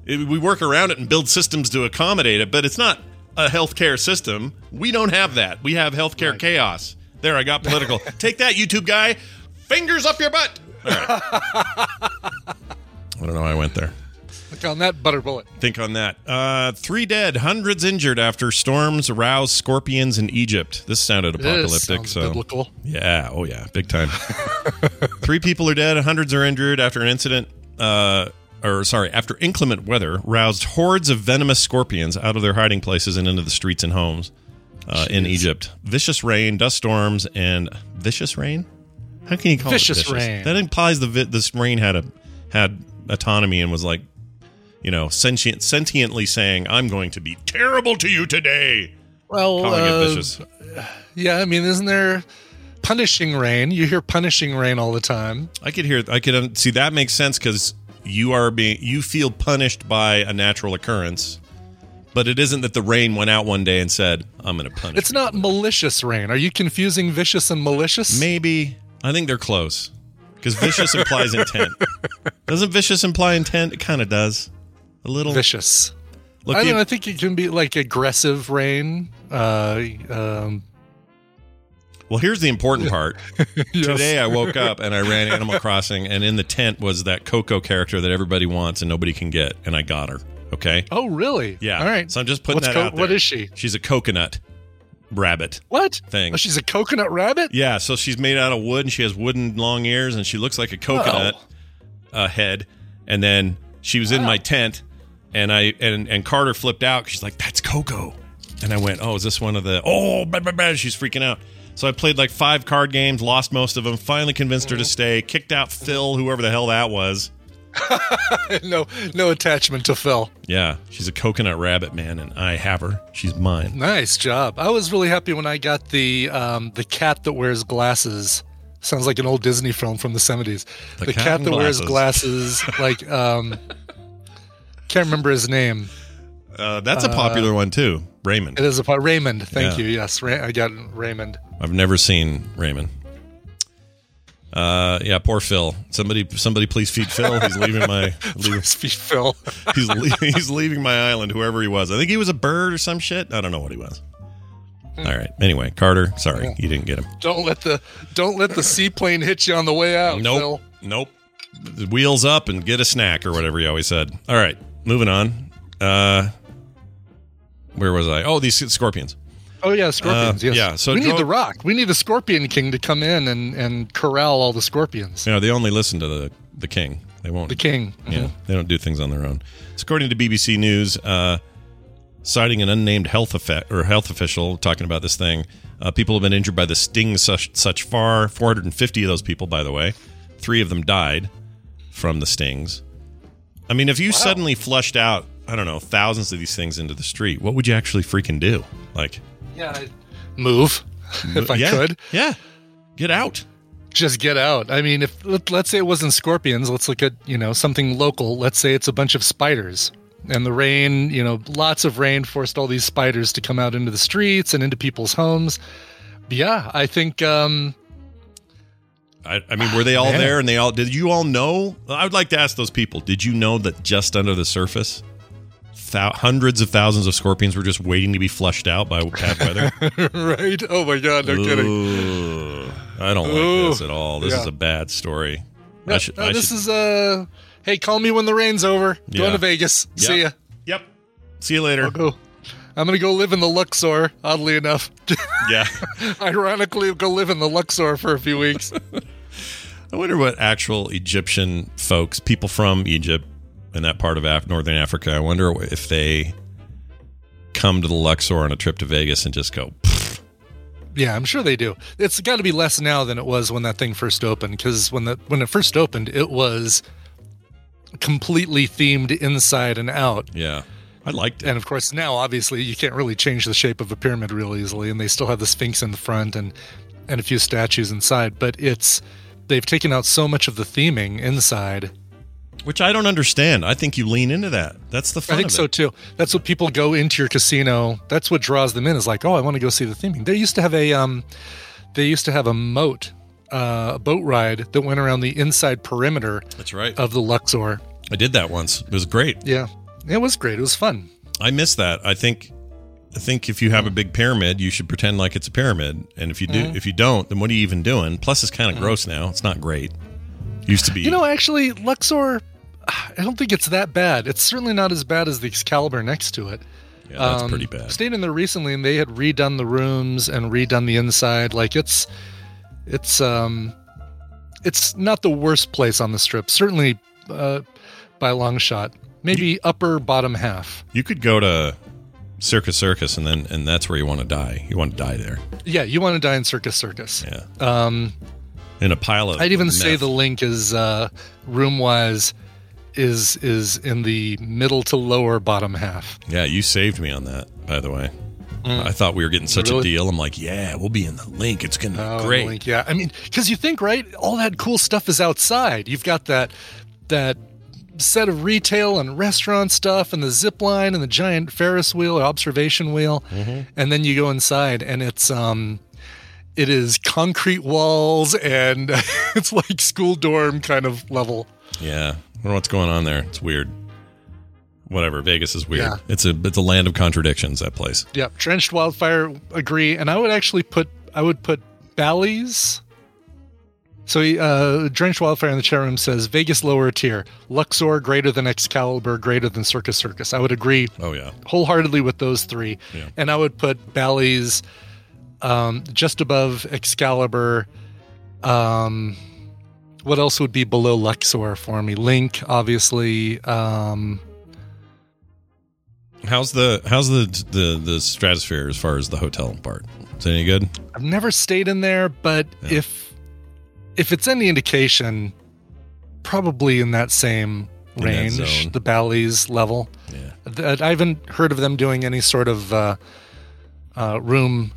It- we work around it and build systems to accommodate it, but it's not a healthcare system. We don't have that. We have healthcare chaos. There, I got political. Take that, YouTube guy. Fingers up your butt. All right. I don't know. why I went there. Think on that butter bullet. Think on that. Uh, three dead, hundreds injured after storms aroused scorpions in Egypt. This sounded apocalyptic. sounds So biblical. yeah, oh yeah, big time. Three people are dead, hundreds are injured after an incident, uh, or sorry, after inclement weather roused hordes of venomous scorpions out of their hiding places and into the streets and homes uh, in Egypt. Vicious rain, dust storms, and vicious rain. How can you call Vicious it vicious? rain. That implies the vi- this rain had a had autonomy and was like, you know, sentient, sentiently saying, "I'm going to be terrible to you today." Well, Calling uh, it vicious. yeah. I mean, isn't there punishing rain? You hear punishing rain all the time. I could hear. I could um, see that makes sense because you are being you feel punished by a natural occurrence, but it isn't that the rain went out one day and said, "I'm going to punish." It's not malicious rain. Are you confusing vicious and malicious? Maybe I think they're close because vicious implies intent. Doesn't vicious imply intent? It kind of does. A little. Vicious. Look, I you- know. I think it can be like aggressive rain. Uh, um, well, here's the important part. yes. Today I woke up and I ran Animal Crossing, and in the tent was that Coco character that everybody wants and nobody can get, and I got her. Okay. Oh, really? Yeah. All right. So I'm just putting What's that co- out there. What is she? She's a coconut rabbit. What? Thing. Oh, she's a coconut rabbit. Yeah, so she's made out of wood and she has wooden long ears and she looks like a coconut uh, head. And then she was in my tent and I and and Carter flipped out. She's like, "That's Coco," and I went, "Oh, is this one of the?" Oh, blah, blah, blah. she's freaking out. So I played like five card games, lost most of them. Finally convinced her to stay. Kicked out Phil, whoever the hell that was. no, no attachment to Phil. Yeah, she's a coconut rabbit man, and I have her. She's mine. Nice job. I was really happy when I got the um, the cat that wears glasses. Sounds like an old Disney film from the seventies. The The, cat cat, that wears glasses. glasses, like um, can't remember his name. Uh, that's a popular one too, Raymond. It is a Raymond. Thank Yeah. you. Yes, Ra- I got Raymond. I've never seen Raymond. Uh, yeah, poor Phil. Somebody, somebody, please feed Phil. He's leaving my, leaving, Speak Phil. he's he's leaving my island. Whoever he was, I think he was a bird or some shit. I don't know what he was. All right. Anyway, Carter, sorry you didn't get him. don't let the don't let the seaplane hit you on the way out. Nope. Phil. Nope. The wheels up and get a snack or whatever he always said. All right, moving on. Uh, where was I? Oh, these scorpions. Oh yeah, scorpions. Uh, yes. yeah, so we dro- need the rock. We need the scorpion king to come in and and corral all the scorpions. You know, they only listen to the the king. They won't. The king. Yeah, they don't do things on their own. According to BBC News, uh, citing an unnamed health effect or health official talking about this thing. Uh, people have been injured by the sting such such far. 450 of those people, by the way, three of them died from the stings. I mean, if you suddenly flushed out, I don't know, thousands of these things into the street, what would you actually freaking do? Like, Yeah. I- Move, if I yeah, could. yeah, get out. just get out. I mean, if let- let's say it wasn't scorpions, let's look at you know something local. Let's say it's a bunch of spiders, and the rain, you know, lots of rain forced all these spiders to come out into the streets and into people's homes. Yeah, I think um, I, I mean, were they all Man. there? And they all did. You all know? I would like to ask those people. Did you know that just under the surface, thou- hundreds of thousands of scorpions were just waiting to be flushed out by bad weather. right? Oh my god, no kidding. I don't like Ooh. this at all. This Yeah. is a bad story. No, should- no, this should- is uh hey, call me when the rain's over. Yeah. Going to Vegas. See ya. Yep. Yep. See you later. I'll go. I'm gonna go live in the Luxor. Oddly enough, Yeah. ironically, go live in the Luxor for a few weeks. I wonder what actual Egyptian folks, people from Egypt and that part of Af- northern Africa, I wonder if they come to the Luxor on a trip to Vegas and just go, "Pfft, Yeah, I'm sure they do. It's got to be less now than it was when that thing first opened. Because when the when it first opened, it was completely themed inside and out. yeah, I liked it. And of course, now obviously you can't really change the shape of a pyramid real easily, and they still have the Sphinx in the front and and a few statues inside. But it's they've taken out so much of the theming inside. Which I don't understand. I think you lean into that. That's the fun I think so too. That's what people go into your casino. That's what draws them in. Is like, oh, I want to go see the theming. They used to have a um, they used to have a moat, uh, a boat ride that went around the inside perimeter That's right. of the Luxor. I did that once. It was great. Yeah, it was great. It was fun. I miss that. I think I think if you have a big pyramid, you should pretend like it's a pyramid. And if you do Mm-hmm. if you don't, then what are you even doing? Plus it's kind of gross now. It's not great. Used to be You know, actually, Luxor. I don't think it's that bad. It's certainly not as bad as the Excalibur next to it. Yeah, that's Um, pretty bad. Stayed in there recently, and they had redone the rooms and redone the inside. Like it's, it's um, it's not the worst place on the strip. Certainly, uh, by a long shot. Maybe upper bottom half. You could go to Circus Circus and then and that's where you want to die. You want to die there. Yeah, you want to die in Circus Circus. Yeah. Um, In a pile of I'd even say the LINQ is uh, room wise is is in the middle to lower bottom half. Yeah, you saved me on that, by the way. I thought we were getting such a Mm. Deal. I'm like, yeah, we'll be in the LINQ. It's gonna Oh, be great. LINQ, yeah. I mean, because you think, right? All that cool stuff is outside. You've got that that set of retail and restaurant stuff, and the zip line, and the giant Ferris wheel or observation wheel, Mm-hmm. and then you go inside, and it's um, it is concrete walls, and it's like school dorm kind of level. Yeah, I don't know what's going on there. It's weird. Whatever. Vegas is weird. Yeah. It's a it's a land of contradictions. That place. Yep, Drenched wildfire agree, and I would actually put I would put Bally's. So uh, drenched wildfire in the chat room says Vegas lower tier, Luxor greater than Excalibur, greater than Circus Circus. I would agree Oh yeah. wholeheartedly with those three, Yeah. and I would put Bally's um, just above Excalibur. Um, what else would be below Luxor for me? LINQ, obviously. Um, How's the how's the the the stratosphere as far as the hotel part? Is it any good? I've never stayed in there, but Yeah. if if it's any indication, probably in that same In that range, the Bally's level. Yeah. I haven't heard of them doing any sort of uh, uh, room.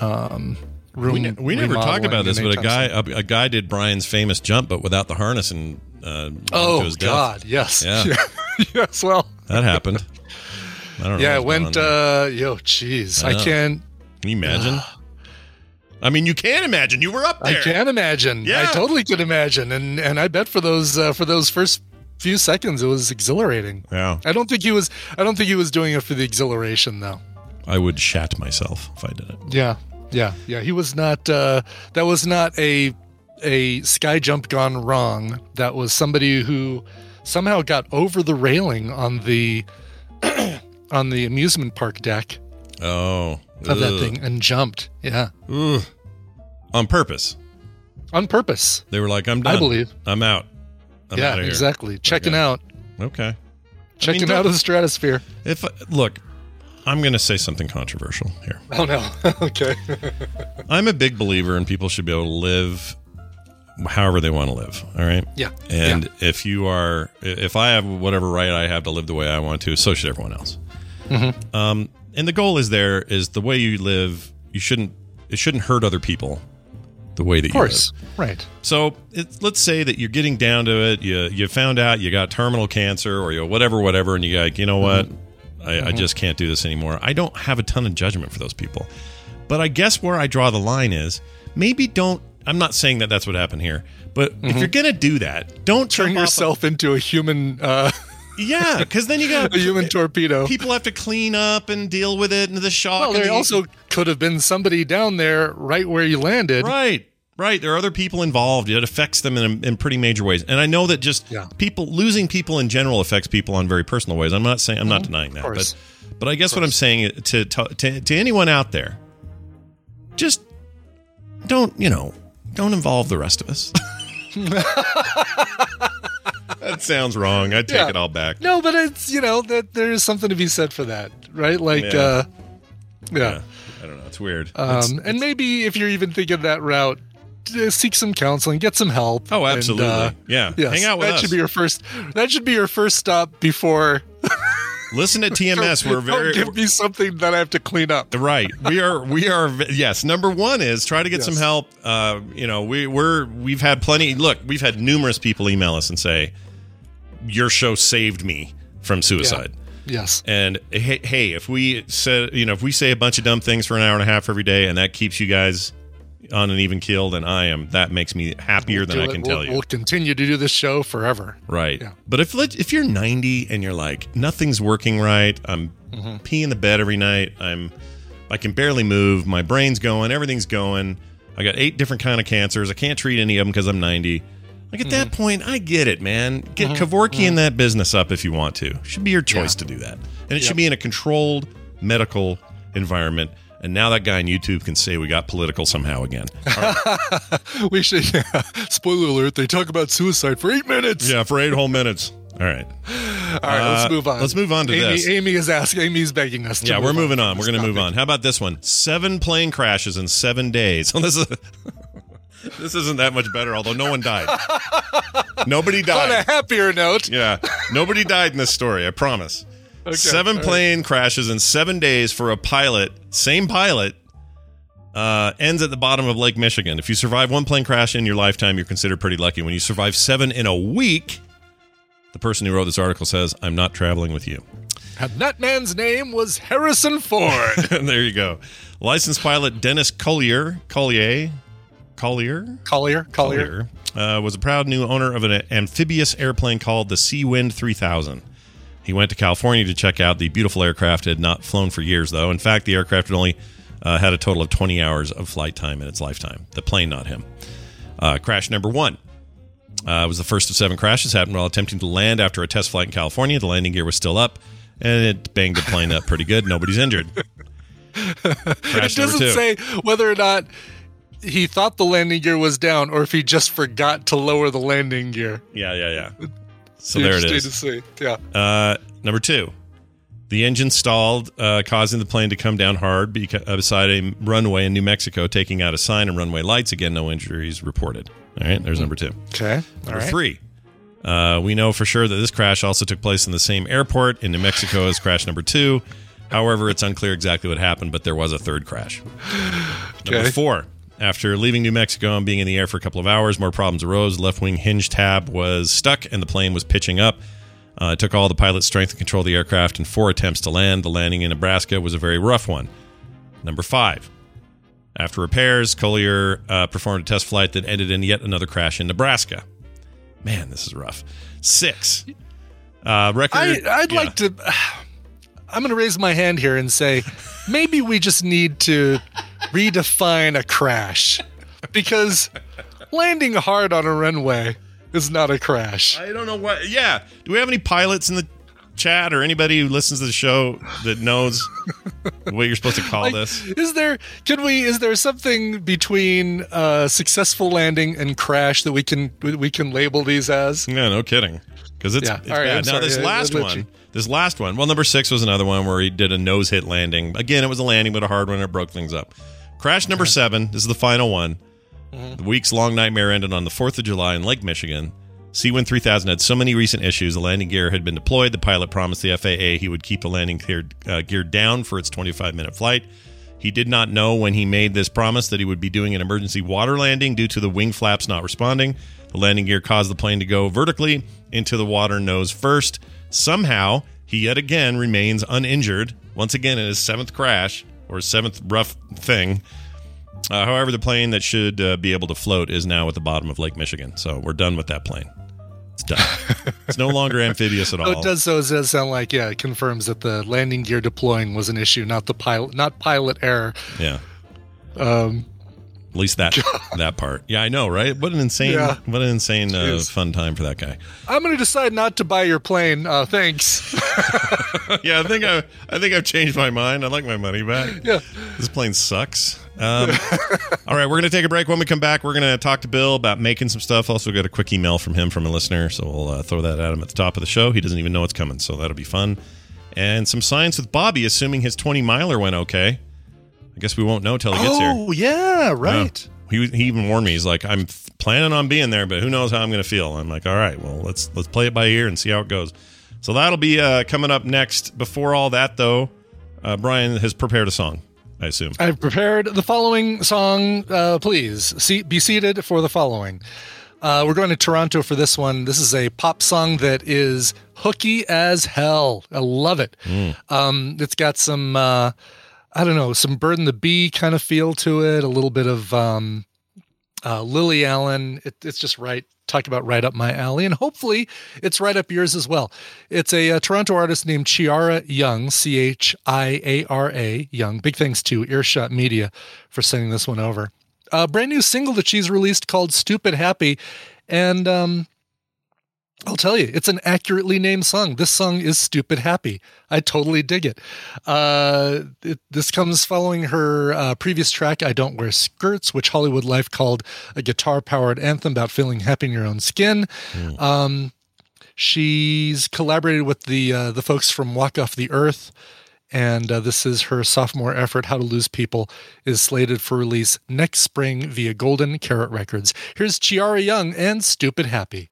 Um, room. We, ne- we never talked about this, but a guy a, a guy did Brian's famous jump, but without the harness and uh, Oh. God! Yes. Yeah. yes. Well. that happened. I don't know. Yeah. It went. Uh, yo. Jeez. I I, can't. Can you imagine? I mean, you can imagine. You were up there. I can imagine. Yeah. I totally could imagine, and and I bet for those uh, for those first few seconds, it was exhilarating. Yeah, I don't think he was. I don't think he was doing it for the exhilaration, though. I would shat myself if I did it. Yeah, yeah, yeah. He was not. Uh, that was not a a sky jump gone wrong. That was somebody who somehow got over the railing on the on the amusement park deck Oh, of that thing and jumped. Yeah, Ugh. on purpose. on purpose. They were like, "I'm done. I believe. I'm out. I'm yeah, out of here." exactly. Checking Okay. out. Okay. Checking don't- out of the stratosphere. If look, I'm going to say something controversial here. Oh no. okay. I'm a big believer in people should be able to live however they want to live. All right. Yeah. And if you are, if I have whatever right I have to live the way I want to, so should everyone else. Mm-hmm. Um, and the goal is there is the way you live. You shouldn't. It shouldn't hurt other people. The way that Of course. you live. Right. So it, let's say that you're getting down to it. You you found out you got terminal cancer or you whatever whatever, and you like you know what, I, I just can't do this anymore. I don't have a ton of judgment for those people, but I guess where I draw the line is maybe don't. I'm not saying that that's what happened here, but if you're gonna do that, don't Turn off a- yourself into a human uh, Yeah, because then you got a human torpedo. people have to clean up and deal with it and the shock. Well, there the- also could have been somebody down there right where you landed. Right. Right. There are other people involved. It affects them in, in pretty major ways. And I know that just Yeah. people losing people in general affects people on very personal ways. I'm not saying I'm not denying that. Mm-hmm. But but I guess what I'm saying to, to to to anyone out there, just don't, you know, don't involve the rest of us. that sounds wrong. I take Yeah. it all back. No, but it's you know that there's something to be said for that, right? Like, Yeah. uh, yeah. Yeah. I don't know. It's weird. It's- Um, and maybe if you're even thinking that route, seek some counseling, get some help. oh, and, absolutely. uh, yeah. yes, Hang out with that us. should be your first. That should be your first stop before. Listen to TMS. We're Don't very give me something that I have to clean up. Right. We are. We are. Yes. Number one is try to get some help. Uh, you know, we we're we've had plenty. Look, we've had numerous people email us and say, "Your show saved me from suicide." Yes. And hey, hey, if we said, you know, if we say a bunch of dumb things for an hour and a half every day, and that keeps you guys on an even keel, than I am. That makes me happier than Do I it. can we'll, tell you. We'll continue to do this show forever. Right. Yeah. But if if you're 90 and you're like nothing's working right, I'm Mm-hmm. peeing the bed every night. I'm I can barely move. My brain's going. Everything's going. I got eight different kind of cancers. I can't treat any of them because I'm 90. Like at Mm-hmm. that point, I get it, man. Get Kevorkian in that business up if you want to. Should be your choice to do that, and it should be in a controlled medical environment. And now that guy on YouTube can say we got political somehow again. We should. Yeah. Spoiler alert: They talk about suicide for eight minutes. yeah, for eight whole minutes. All right. All right, let's Uh, move on. let's move on to Amy, this. Amy is asking. Amy's begging us. To Yeah, we're moving from on. We're going to move on. How about this one? Seven plane crashes in seven days. this is this isn't that much better. Although no one died. Nobody died. On a happier note, Yeah, nobody died in this story. I promise. Seven all plane crashes in seven days for a pilot. Same pilot. Uh, ends at the bottom of Lake Michigan. If you survive one plane crash in your lifetime, you're considered pretty lucky. When you survive seven in a week, the person who wrote this article says, "I'm not traveling with you." and that man's name was Harrison Ford. there you go. Licensed pilot Dennis Collier, Collier, Collier, Collier, Collier. Collier, uh, was a proud new owner of an amphibious airplane called the Sea Wind 3000. He went to California to check out the beautiful aircraft. Had not flown for years, though. In fact, the aircraft had only uh, had a total of 20 hours of flight time in its lifetime. The plane, not him. Uh, crash number one. Uh, was the first of seven crashes. Happened while attempting to land after a test flight in California. The landing gear was still up, and it banged the plane up pretty good. Nobody's injured. Crash It doesn't say whether or not he thought the landing gear was down or if he just forgot to lower the landing gear. Yeah, yeah, yeah. So there it is. To see. Yeah. Uh, number two, the engine stalled, uh, causing the plane to come down hard beca- uh, beside a runway in New Mexico, taking out a sign and runway lights. Again, no injuries reported. All right, there's number two. Okay. All Number right. three, uh, we know for sure that this crash also took place in the same airport in New Mexico as crash number two. However, it's unclear exactly what happened, but there was a third crash. Number Okay. four. After leaving New Mexico and being in the air for a couple of hours, more problems arose. Left wing hinge tab was stuck and the plane was pitching up. Uh, it took all the pilot's strength to control the aircraft and four attempts to land. The landing in Nebraska was a very rough one. Number five. After repairs, Collier uh, performed a test flight that ended in yet another crash in Nebraska. Man, this is rough. Six. Uh, record. I, I'd yeah. like to. I'm going to raise my hand here and say maybe we just need to redefine a crash because landing hard on a runway is not a crash. I don't know what. Yeah. Do we have any pilots in the chat or anybody who listens to the show that knows what you're supposed to call Like, this? Is there can we is there something between uh, successful landing and crash that we can we can label these as? No, no kidding. Because it's, Yeah. it's All right, bad. Now sorry. this Yeah, last one. This last one. Well, number six was another one where he did a nose hit landing. Again, it was a landing, but a hard one. And it broke things up. Crash number seven. This is the final one. Mm-hmm. The week's long nightmare ended on the Fourth of July in Lake Michigan. Sea-Wind 3000 had so many recent issues. The landing gear had been deployed. The pilot promised the FAA he would keep the landing gear, uh, gear down for its 25-minute flight. He did not know when he made this promise that he would be doing an emergency water landing due to the wing flaps not responding. The landing gear caused the plane to go vertically into the water nose first. Somehow, he yet again remains uninjured, once again in his seventh crash or seventh rough thing. Uh, however, the plane that should uh, be able to float is now at the bottom of Lake Michigan. So we're done with that plane. It's done. it's no longer amphibious at all. Oh, it does. So it does sound like yeah, it confirms that the landing gear deploying was an issue, not the pilot, not pilot error. Yeah. Um, At least that that part. Yeah, I know, right? What an insane, Yeah. what an insane uh, fun time for that guy. I'm going to decide not to buy your plane. Uh, thanks. yeah, I think I, I think I've changed my mind. I like my money back. Yeah. This plane sucks. Um, all right, we're going to take a break. When we come back, we're going to talk to Bill about making some stuff. Also, got a quick email from him from a listener, so we'll uh, throw that at him at the top of the show. He doesn't even know it's coming, so that'll be fun. And some science with Bobby, assuming his 20 miler went okay. I guess we won't know till he gets here. oh yeah, right. Yeah. He, he even warned me. He's like, I'm f- planning on being there, but who knows how I'm going to feel. I'm like, all right, well, let's let's play it by ear and see how it goes. So that'll be uh, coming up next. Before all that, though, uh, Brian has prepared a song. I assume. I've prepared the following song. Uh, please see, be seated for the following. Uh, we're going to Toronto for this one. This is a pop song that is hooky as hell. I love it. Um, it's got some, uh, I don't know, some Bird and the Bee kind of feel to it. A little bit of um, uh, Lily Allen. It, it's just right. Talk about right up my alley, and hopefully it's right up yours as well. It's a, uh Toronto artist named Chiara Young, C H I A R A Young. Big thanks to Earshot Media for sending this one over. A brand new single that she's released called "Stupid Happy," and um, I'll tell you, it's an accurately named song. This song is Stupid Happy. I totally dig it. Uh, it this comes following her uh, previous track, I Don't Wear Skirts, which Hollywood Life called a guitar powered anthem about feeling happy in your own skin. Um, she's collaborated with the, uh, the folks from Walk Off the Earth. And uh, this is her sophomore effort, How to Lose People, is slated for release next spring via Golden Carrot Records. Here's Chiara Young and Stupid Happy.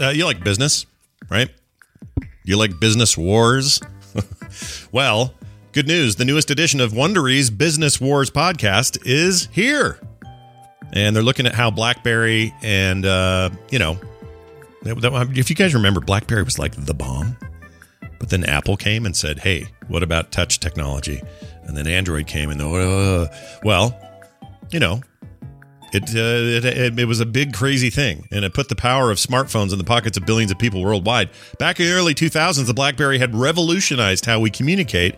Uh, you like business, right? You like business wars? well, good news. The newest edition of Wondery's Business Wars podcast is here. And they're looking at how BlackBerry and, uh, you know, if you guys remember, BlackBerry was like the bomb. But then Apple came and said, "Hey, what about touch technology?" And then Android came and uh, well, you know, it, uh, it, it was a big crazy thing, and it put the power of smartphones in the pockets of billions of people worldwide. Back in the early 2000s, the BlackBerry had revolutionized how we communicate.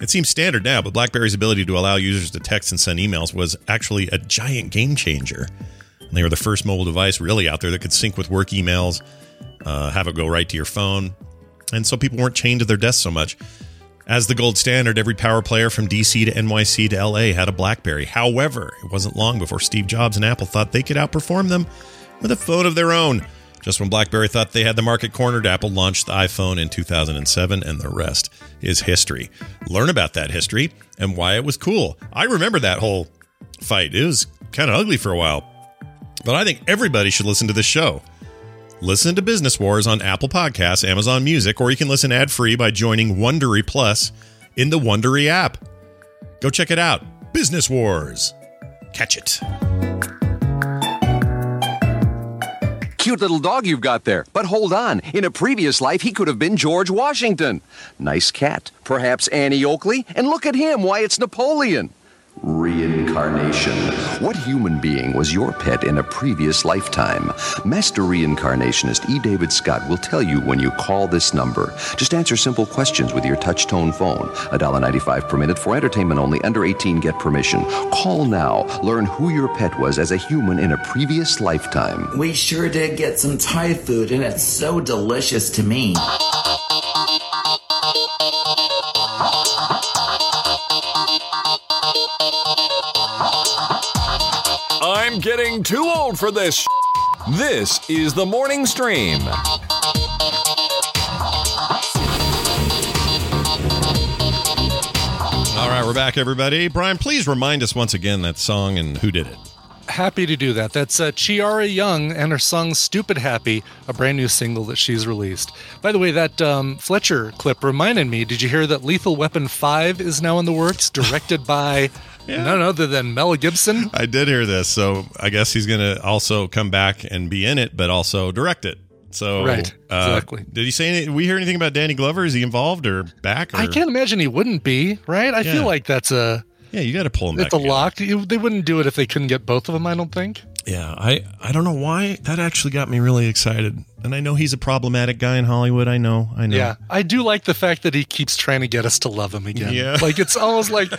It seems standard now, but BlackBerry's ability to allow users to text and send emails was actually a giant game changer. And they were the first mobile device really out there that could sync with work emails, uh, have it go right to your phone, and so people weren't chained to their desks so much. As the gold standard, every power player from DC to NYC to LA had a Blackberry. However, it wasn't long before Steve Jobs and Apple thought they could outperform them with a phone of their own. Just when BlackBerry thought they had the market cornered, Apple launched the iPhone in 2007, and the rest is history. Learn about that history and why it was cool. I remember that whole fight. It was kind of ugly for a while, but I think everybody should listen to this show. Listen to Business Wars on Apple Podcasts, Amazon Music, or you can listen ad free by joining Wondery Plus in the Wondery app. Go check it out. Business Wars. Catch it. Cute little dog you've got there. But hold on. In a previous life, he could have been George Washington. Nice cat. Perhaps Annie Oakley. And look at him. Why, it's Napoleon. Reincarnation. What human being was your pet in a previous lifetime? Master reincarnationist E. David Scott will tell you when you call this number. Just answer simple questions with your touch tone phone. $1.95 per minute for entertainment only. Under 18, get permission. Call now. Learn who your pet was as a human in a previous lifetime. We sure did get some Thai food, and it's so delicious to me. I'm getting too old for this. This is the morning stream. All right, we're back, everybody. Brian, please remind us once again that song and who did it. Happy to do that. That's uh, Chiara Young and her song Stupid Happy, a brand new single that she's released. By the way, that um, Fletcher clip reminded me did you hear that Lethal Weapon 5 is now in the works, directed by none other than Mel Gibson? I did hear this, so I guess he's going to also come back and be in it, but also direct it. So, Right, uh, exactly. did he say? Any, we hear anything about Danny Glover? Is he involved or back? Or? I can't imagine he wouldn't be, right? I Yeah. feel like that's a. Yeah, you got to pull him back. It's a lock. They wouldn't do it if they couldn't get both of them, I don't think. Yeah, I I don't know why that actually got me really excited, and I know he's a problematic guy in Hollywood. I know, I know. Yeah. I do like the fact that he keeps trying to get us to love him again. Yeah. Like it's almost like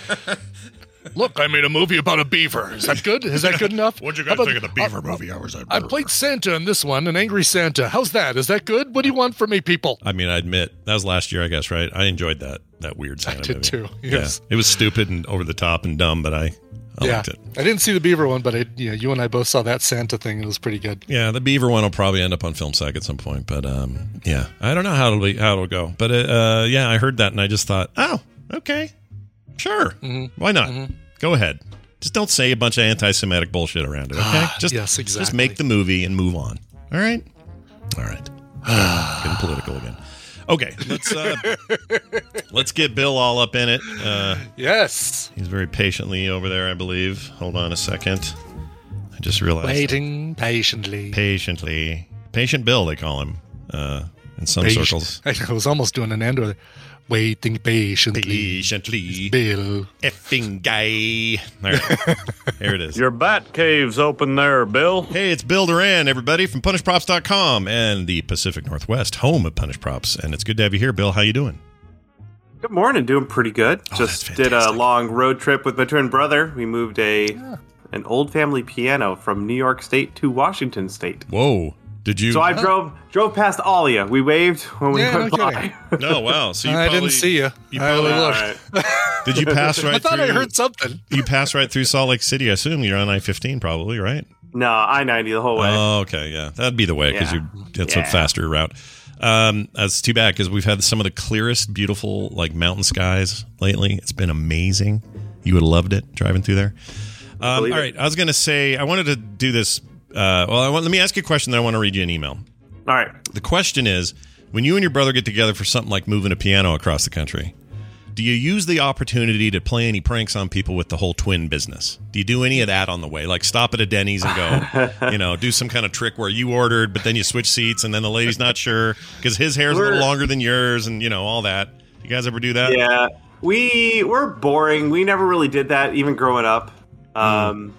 Look, I made a movie about a beaver. Is that good? Is that good enough? What'd you How guys about- think of the Beaver movie? I was I played Santa in this one, an angry Santa. How's that? Is that good? What do you want from me, people? I mean, I admit that was last year, I guess, right? I enjoyed that that weird Santa I did movie. too, yes. Yeah, it was stupid and over the top and dumb, but I I yeah. liked it. I didn't see the beaver one, but I, yeah, you and I both saw that Santa thing. It was pretty good. Yeah, the Beaver one will probably end up on film sack at some point, but um, yeah, I don't know how it'll be, how it'll go, but uh, yeah, I heard that and I just thought, oh, okay, sure, Mm-hmm. why not? Go ahead. Just don't say a bunch of anti-Semitic bullshit around it, okay? Just yes, Just make the movie and move on. All right, all right. Getting political again. Okay, let's uh, let's get Bill all up in it. Uh, Yes. he's very patiently over there, I believe. Hold on a second. I just realized Waiting patiently. patiently. Patient Bill, they call him uh, in some Patient- circles. I was almost doing an Andor. Waiting patiently. Patiently. Bill. Effing guy. All right. there it is. Your bat cave's open there, Bill. Hey, it's Bill Doran, everybody, from PunishedProps.com and the Pacific Northwest, home of Punished Props. And it's good to have you here, Bill. How you doing? Good morning. Doing pretty good. Oh, Just that's did a long road trip with my twin brother. We moved a an old family piano from New York State to Washington State. Whoa. Did you? So I drove drove past all of you. We waved when we Yeah, went no by. kidding. no, wow. So you I probably, didn't see you. you I probably- only All looked. right. Did you pass right I thought through? I heard something. You passed right through Salt Lake City. I assume you're on I-15, probably, right? No, I ninety the whole way. Oh, okay, yeah, that'd be the way because Yeah. you that's a faster route. Um, that's too bad because we've had some of the clearest, beautiful like mountain skies lately. It's been amazing. You would have loved it driving through there. Um, all Believe it. I was gonna say I wanted to do this. Uh, well, I want, let me ask you a question. Then I want to read you an email. all right. The question is: When you and your brother get together for something like moving a piano across the country, do you use the opportunity to play any pranks on people with the whole twin business? Do you do any of that on the way? Like stop at a Denny's and go, you know, do some kind of trick where you ordered, but then you switch seats and then the lady's not sure because his hair's a little longer than yours and, you know, all that. You guys ever do that? Yeah, we we're boring. We never really did that, even growing up. Um,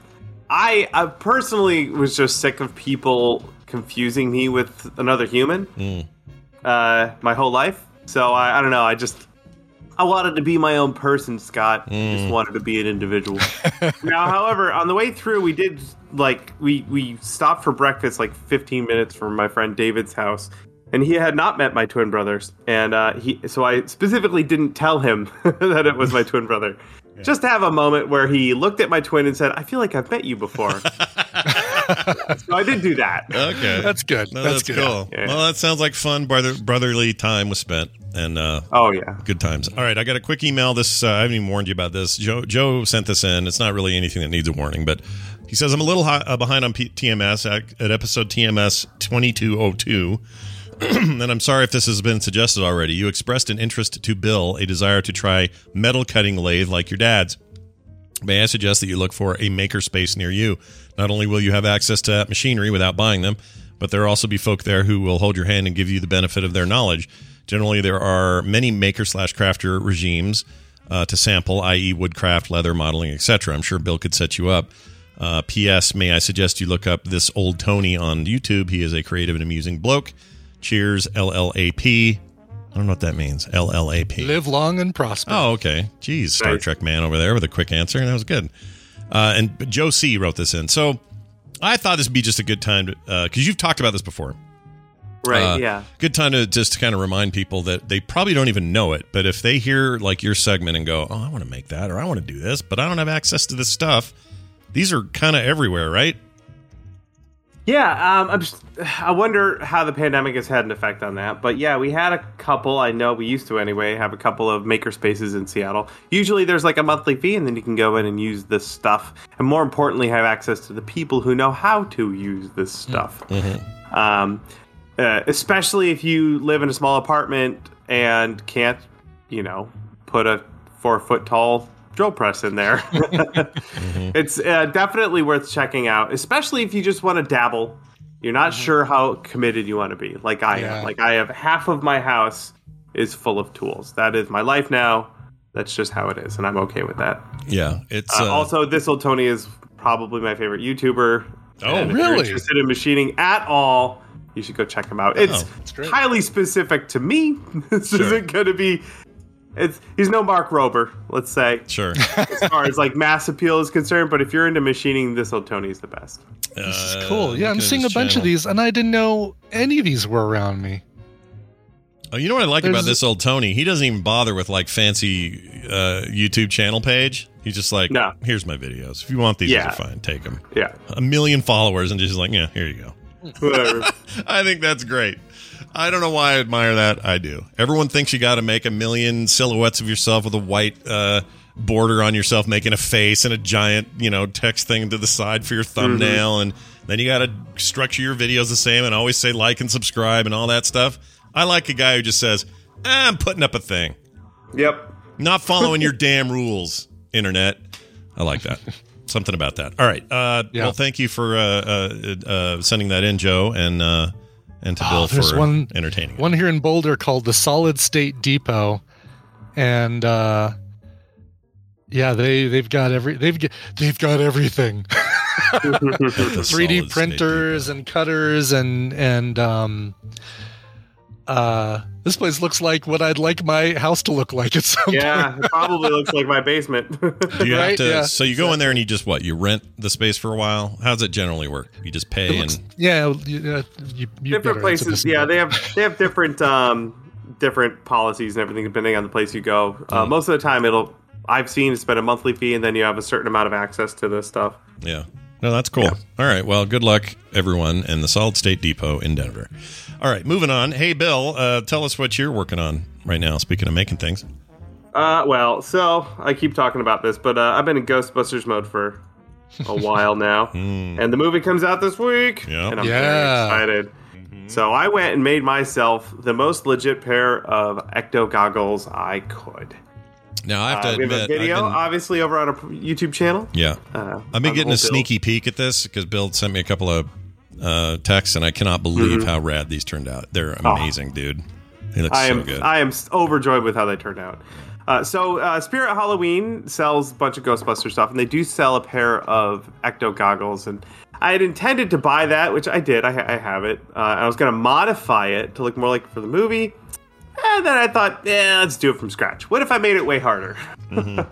I, I personally was just sick of people confusing me with another human. Mm. Uh, my whole life, so I, I don't know. I just I wanted to be my own person, Scott. Just wanted to be an individual. now, however, on the way through, we did like we we stopped for breakfast like 15 minutes from my friend David's house, and he had not met my twin brothers, and uh, he so I specifically didn't tell him that it was my twin brother. Just to have a moment where he looked at my twin and said, "I feel like I've met you before." so I did do that. Okay. That's good. No, that's, that's, good. cool. Yeah. Well, that sounds like fun brother, brotherly time was spent. And uh, Oh yeah. good times. All right, I got a quick email. This uh, I haven't even warned you about this. Joe Joe sent this in. It's not really anything that needs a warning, but he says I'm a little hi- uh, behind on P- TMS at, at episode TMS 2202. and I'm sorry if this has been suggested already. You expressed an interest to Bill, a desire to try metal cutting lathe like your dad's. May I suggest that you look for a makerspace near you? Not only will you have access to that machinery without buying them, but there will also be folk there who will hold your hand and give you the benefit of their knowledge. Generally, there are many maker slash crafter regimes uh, to sample, i.e., woodcraft, leather modeling, etc. I'm sure Bill could set you up. Uh, P.S. May I suggest you look up this old Tony on YouTube? He is a creative and amusing bloke. Cheers, LLAP. I don't know what that means. LLAP. Live long and prosper. Oh, okay. Jeez, Star Nice. Trek man over there with a quick answer. That was good. Uh, and Joe C wrote this in. So I thought this would be just a good time to, because you've talked about this before. Right. Uh, yeah. Good time to just to kind of remind people that they probably don't even know it, but if they hear like your segment and go, "Oh, I want to make that," or "I want to do this," but I don't have access to this stuff, these are kind of everywhere, right? Yeah, um, I'm just, I wonder how the pandemic has had an effect on that. But yeah, we had a couple. I know we used to anyway have a couple of maker spaces in Seattle. Usually, there's like a monthly fee, and then you can go in and use this stuff, and more importantly, have access to the people who know how to use this stuff. Um, uh, especially if you live in a small apartment and can't, you know, put a four foot tall drill press in there. It's uh, definitely worth checking out, especially if you just want to dabble. You're not sure how committed you want to be, like I Yeah. am. Like I have half of my house is full of tools. That is my life now. That's just how it is, and I'm okay with that. Yeah, it's Uh, uh, also, this old Tony is probably my favorite YouTuber. Oh, And if you're really? interested in machining at all, you should go check him out. It's that's great. highly specific to me. this Sure. isn't going to be. It's he's no Mark Rober, let's say, sure. as far as like mass appeal is concerned. But if you're into machining, this old Tony is the best. This is Uh, cool. Yeah, I'm seeing a his bunch of these, and I didn't know any of these were around me. Oh, you know what I like about this old Tony? He doesn't even bother with like fancy uh, YouTube channel page. He's just like, No. here's my videos. If you want these, Yeah. these are fine. Take them. Yeah, A million followers, and just like, yeah, here you go. whatever. I think that's great. I don't know why I admire that. I do. Everyone thinks you got to make a million silhouettes of yourself with a white uh, border on yourself, making a face and a giant, you know, text thing to the side for your thumbnail, and then you got to structure your videos the same and always say like and subscribe and all that stuff. I like a guy who just says, "Ah, "I'm putting up a thing, yep. not following your damn rules." Internet. I like that. Something about that. All right. Uh, Yeah. Well, thank you for uh, uh, uh, sending that in, Joe, and uh, and to Bill Oh, there's for one entertaining. it. One here in Boulder called the Solid State Depot, and uh, yeah, they they've got every they've they've got everything. The 3D printers and cutters and and um uh this place looks like what I'd like my house to look like at some Yeah, point. it probably looks like my basement. Do you have to? Yeah, so you go in there and you just what? You rent the space for a while. How does it generally work? You just pay looks- and yeah, you, uh, you, you different places yeah they have they have different um different policies and everything depending on the place you go uh, most of the time it'll i've seen it's been a monthly fee and then you have a certain amount of access to this stuff yeah. No, that's cool. All right. Well, good luck, everyone, and the Solid State Depot in Denver. All right, moving on. Hey, Bill, uh, tell us what you're working on right now. Speaking of making things. uh well so i keep talking about this but uh, i've been in ghostbusters mode for a while now and the movie comes out this week Yep. and i'm Yeah. very excited so i went and made myself the most legit pair of ecto goggles i could Now I have to Uh, we admit, have a video, been- obviously, over on our YouTube channel. Yeah. Uh, I've been getting a sneaky peek at this because Bill sent me a couple of uh, texts, and I cannot believe Mhm. how rad these turned out. They're Oh. amazing, dude. They look I so am good. I am overjoyed with how they turned out. Uh, so uh, Spirit Halloween sells a bunch of Ghostbuster stuff, and they do sell a pair of Ecto goggles. And I had intended to buy that, which I did. I, ha- I have it. Uh, I was going to modify it to look more like for the movie, and then I thought, yeah, let's do it from scratch. What if I made it way harder?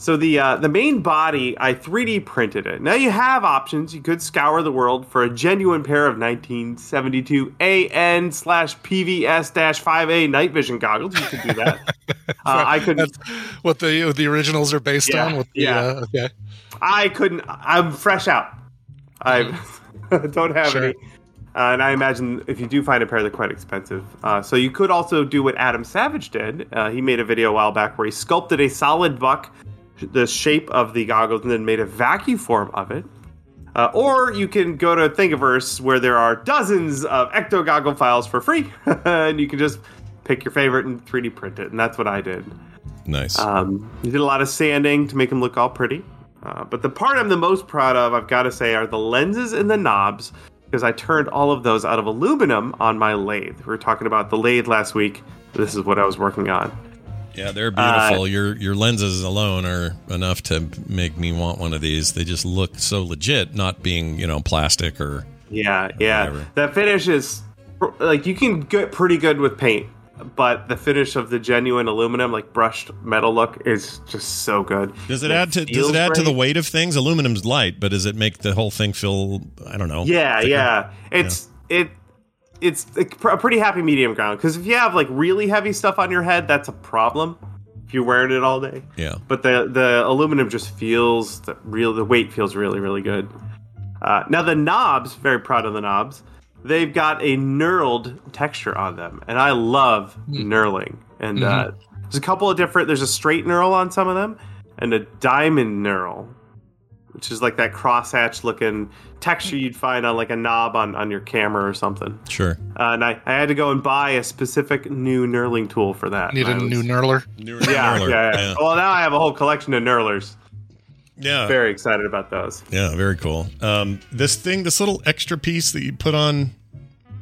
So the uh, the main body, I 3D printed it. Now you have options. You could scour the world for a genuine pair of 1972 AN slash PVS dash 5A night vision goggles. You could do that. uh, I could. That's what the what the originals are based Yeah, on. With the, yeah. uh, okay. I couldn't. I'm fresh out. I don't have Sure. any. Uh, and I imagine if you do find a pair, they're quite expensive. Uh, so you could also do what Adam Savage did. Uh, he made a video a while back where he sculpted a solid buck, the shape of the goggles, and then made a vacuum form of it. Uh, or you can go to Thingiverse where there are dozens of Ecto goggle files for free, and you can just pick your favorite and 3D print it. And that's what I did. nice. Um, you did a lot of sanding to make them look all pretty. Uh, but the part I'm the most proud of, I've got to say, are the lenses and the knobs, because I turned all of those out of aluminum on my lathe. We were talking about the lathe last week. This is what I was working on. yeah, they're beautiful. uh, your your lenses alone are enough to make me want one of these. They just look so legit, not being you know plastic or Yeah, yeah. Whatever. That finish is like you can get pretty good with paint, but the finish of the genuine aluminum, like brushed metal look, is just so good. Does it And add to does it add to the weight of things? Aluminum's light, but does it make the whole thing feel I don't know? Yeah, thicker? yeah. It's it it's a a pretty happy medium ground because if you have like really heavy stuff on your head, that's a problem. If you're wearing it all day, Yeah. but the the aluminum just feels the real the weight feels really really good. Uh, now the knobs, very proud of the knobs. They've got a knurled texture on them, and I love knurling. And uh, there's a couple of different. There's a straight knurl on some of them, and a diamond knurl, which is like that crosshatch looking texture you'd find on like a knob on, on your camera or something. Sure. Uh, and I, I had to go and buy a specific new knurling tool for that. Need a I was- new knurler. New Yeah, knurler. yeah, yeah, yeah. Well, now I have a whole collection of knurlers. Yeah. Very excited about those. Yeah, very cool. Um, this thing, this little extra piece that you put on,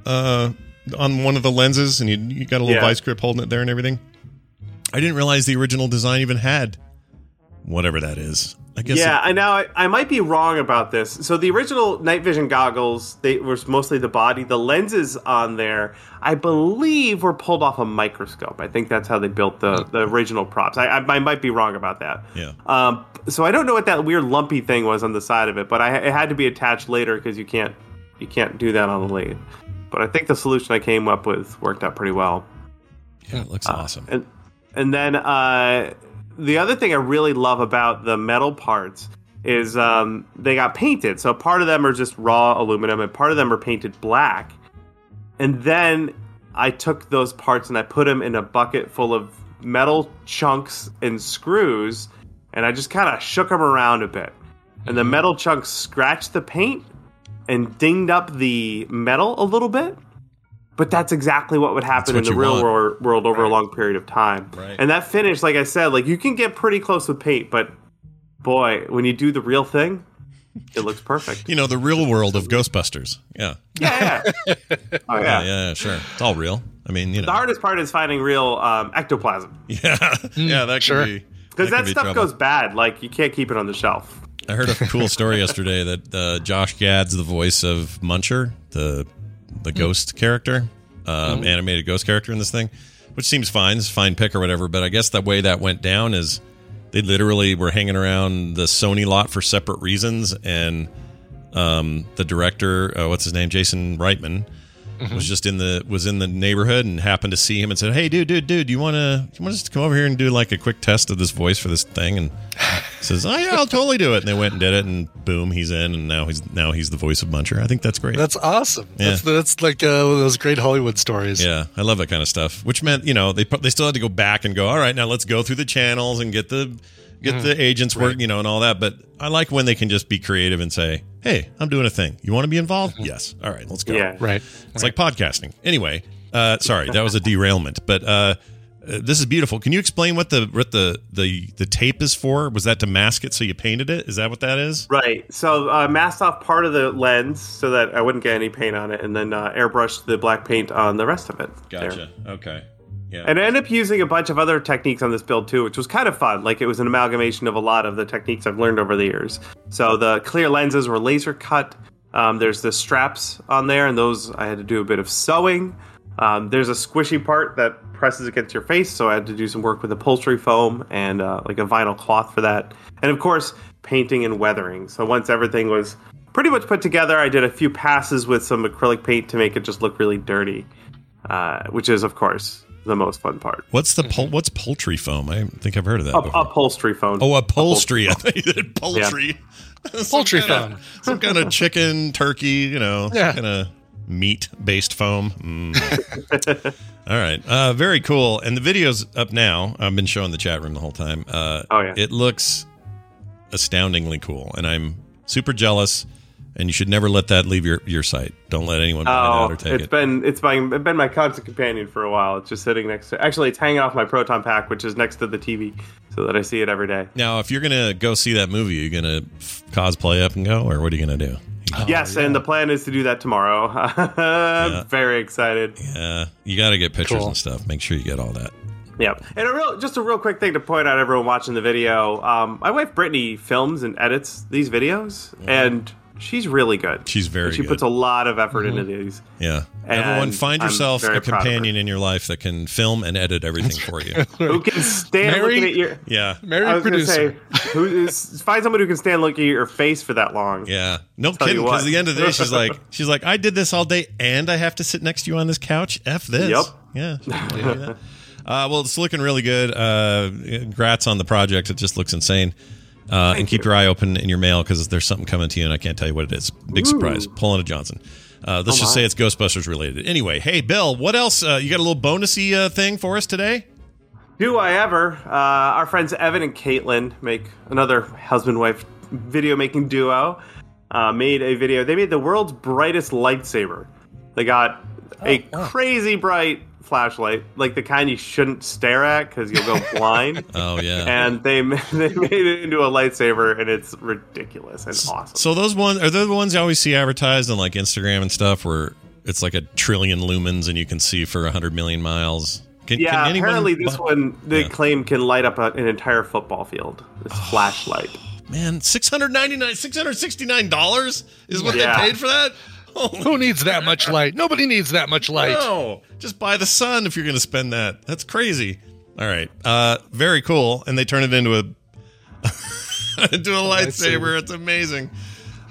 uh, on one of the lenses, and you you got a little Yeah. vice grip holding it there and everything. I didn't realize the original design even had whatever that is. I guess. yeah, it- I now I, I might be wrong about this. So the original night vision goggles, they were mostly the body. The lenses on there, I believe, were pulled off a microscope. I think that's how they built the, the original props. I, I, I might be wrong about that. yeah. Um, so I don't know what that weird lumpy thing was on the side of it, but I, it had to be attached later because you can't you can't do that on the lathe. But I think the solution I came up with worked out pretty well. Yeah, it looks awesome. And and then uh, the other thing I really love about the metal parts is um, they got painted. So part of them are just raw aluminum, and part of them are painted black. And then I took those parts and I put them in a bucket full of metal chunks and screws, and I just kind of shook them around a bit. And the metal chunks scratched the paint and dinged up the metal a little bit. But that's exactly what would happen what in the real want. world, world over a long period of time. Right. And that finish, like I said, like you can get pretty close with paint, but boy, when you do the real thing, it looks perfect. You know, the real world of Ghostbusters. Yeah. yeah, yeah. Oh Yeah, yeah. yeah, sure. It's all real. I mean, you know. The hardest part is finding real um, ectoplasm Yeah. yeah, that sure. could be. because could that be stuff trouble. goes bad. Like you can't keep it on the shelf. I heard a cool story yesterday that uh, Josh Gad's the voice of Muncher, the the ghost character, um, animated ghost character in this thing, which seems fine, it's a fine pick or whatever. But I guess the way that went down is they literally were hanging around the Sony lot for separate reasons, and um, the director, uh, what's his name, Jason Reitman, was just in the was in the neighborhood and happened to see him and said, "Hey, dude, dude, dude, do you want to you want us to come over here and do like a quick test of this voice for this thing?" And says, "Oh yeah, I'll totally do it." And they went and did it, and boom, he's in, and now he's now he's the voice of Muncher. I think that's great. That's awesome. Yeah. That's that's like uh, one of those great Hollywood stories. yeah, I love that kind of stuff. Which meant you know they they still had to go back and go, all right, now let's go through the channels and get the get the agents work, you know, and all that. But I like when they can just be creative and say, "Hey, I'm doing a thing. You want to be involved? Yes. All right, let's go." Yeah. Right. It's like podcasting. Anyway, uh, sorry, that was a derailment. But uh, Uh, this is beautiful. Can you explain what the what the the the tape is for? Was that to mask it so you painted it? Is that what that is? Right. So uh, masked off part of the lens so that I wouldn't get any paint on it, and then uh, airbrushed the black paint on the rest of it. there. Gotcha. Okay. Yeah. And I ended up using a bunch of other techniques on this build too, which was kind of fun. Like it was an amalgamation of a lot of the techniques I've learned over the years. So the clear lenses were laser cut. Um, there's the straps on there, and those I had to do a bit of sewing. Um, there's a squishy part that presses against your face, so I had to do some work with upholstery foam and uh, like a vinyl cloth for that. And of course, painting and weathering. So once everything was pretty much put together, I did a few passes with some acrylic paint to make it just look really dirty, uh, which is, of course, the most fun part. What's the pol- what's poultry foam? I think I've heard of that. Up, before. upholstery foam. Oh, upholstery. I thought you said poultry. Some Poultry kinda- foam. Some kind of chicken, turkey, you know, Yeah. kind of meat based foam. Mm. All right. Uh, very cool. And the video's up now. I've been showing the chat room the whole time. Uh, Oh, yeah. It looks astoundingly cool. And I'm super jealous. And you should never let that leave your, your site. Don't let anyone buy Oh, that or take it's it. been it's been it's been my constant companion for a while. It's just sitting next to. Actually, it's hanging off my proton pack, which is next to the TV, so that I see it every day. Now, if you're going to go see that movie, are you going to f- cosplay up and go, or what are you going to do? yes, and the plan is to do that tomorrow. I'm very excited. Yeah, you got to get pictures Cool. and stuff. Make sure you get all that. Yep. And a real, just a real quick thing to point out, everyone watching the video. Um, my wife Brittany films and edits these videos, and she's really good. She's very And she good. puts a lot of effort into these. Yeah. And Everyone, find yourself a proud of her. companion in your life that can film and edit everything for you. Who can stand Mary- looking at your? Yeah. Mary I was gonna producer. say, who is, find someone who can stand looking at your face for that long. Yeah. No Tell you kidding. Because at the end of the day, she's like, she's like, I did this all day and I have to sit next to you on this couch. F this. Yep. Yeah. she can do that. Uh, well, it's looking really good. Uh, congrats on the project. It just looks insane. Uh, and keep your eye open in your mail because there's something coming to you, and I can't tell you what it is. Big surprise. Paulina Johnson. Uh, let's Oh, just my. say it's Ghostbusters related. Anyway, hey Bill, what else? Uh, you got a little bonusy uh, thing for us today? Do I ever? Uh, our friends Evan and Katelyn make another husband wife video making duo. Uh, made a video. They made the world's brightest lightsaber. They got a crazy bright flashlight, like the kind you shouldn't stare at because you'll go blind. Oh yeah. and they they made it into a lightsaber, and it's ridiculous and awesome. So those ones are those the ones you always see advertised on like Instagram and stuff, where it's like a trillion lumens and you can see for a hundred million miles. Can, yeah, can anyone apparently this one they Yeah. claim can light up a, an entire football field. This oh, flashlight. Man, six hundred ninety nine, six hundred sixty nine dollars is what Yeah. they paid for that. Holy Who needs that much light? Nobody needs that much light. no! Just buy the sun if you're going to spend that. That's crazy. All right, uh, very cool. And they turn it into a into a lightsaber. lightsaber. It's amazing.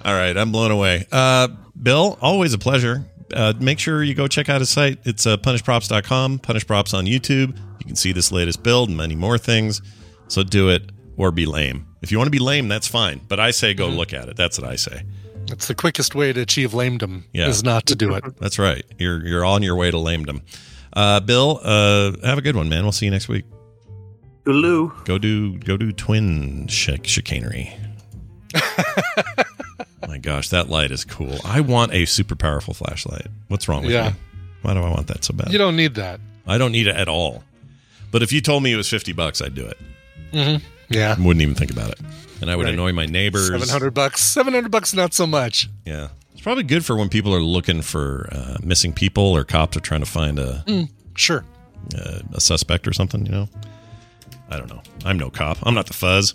All right, I'm blown away. Uh, Bill, always a pleasure. Uh, make sure you go check out his site. It's uh, PunishedProps.com, punishprops on YouTube. You can see this latest build and many more things. So do it or be lame. If you want to be lame, that's fine. But I say go look at it. That's what I say. That's the quickest way to achieve lamedom Yeah. is not to do it. That's right. You're you're on your way to lamedom. Uh, Bill, uh, have a good one, man. We'll see you next week. Ulu. Go do go do twin chic- chicanery. My gosh, that light is cool. I want a super powerful flashlight. What's wrong with Yeah. me? Why do I want that so bad? You don't need that. I don't need it at all. But if you told me it was fifty bucks, I'd do it. Yeah. I wouldn't even think about it, and I would Right. annoy my neighbors. Seven hundred bucks. Seven hundred bucks, not so much. Yeah, it's probably good for when people are looking for uh, missing people or cops are trying to find a Sure. uh, a suspect or something, you know? I don't know. I'm no cop. I'm not the fuzz.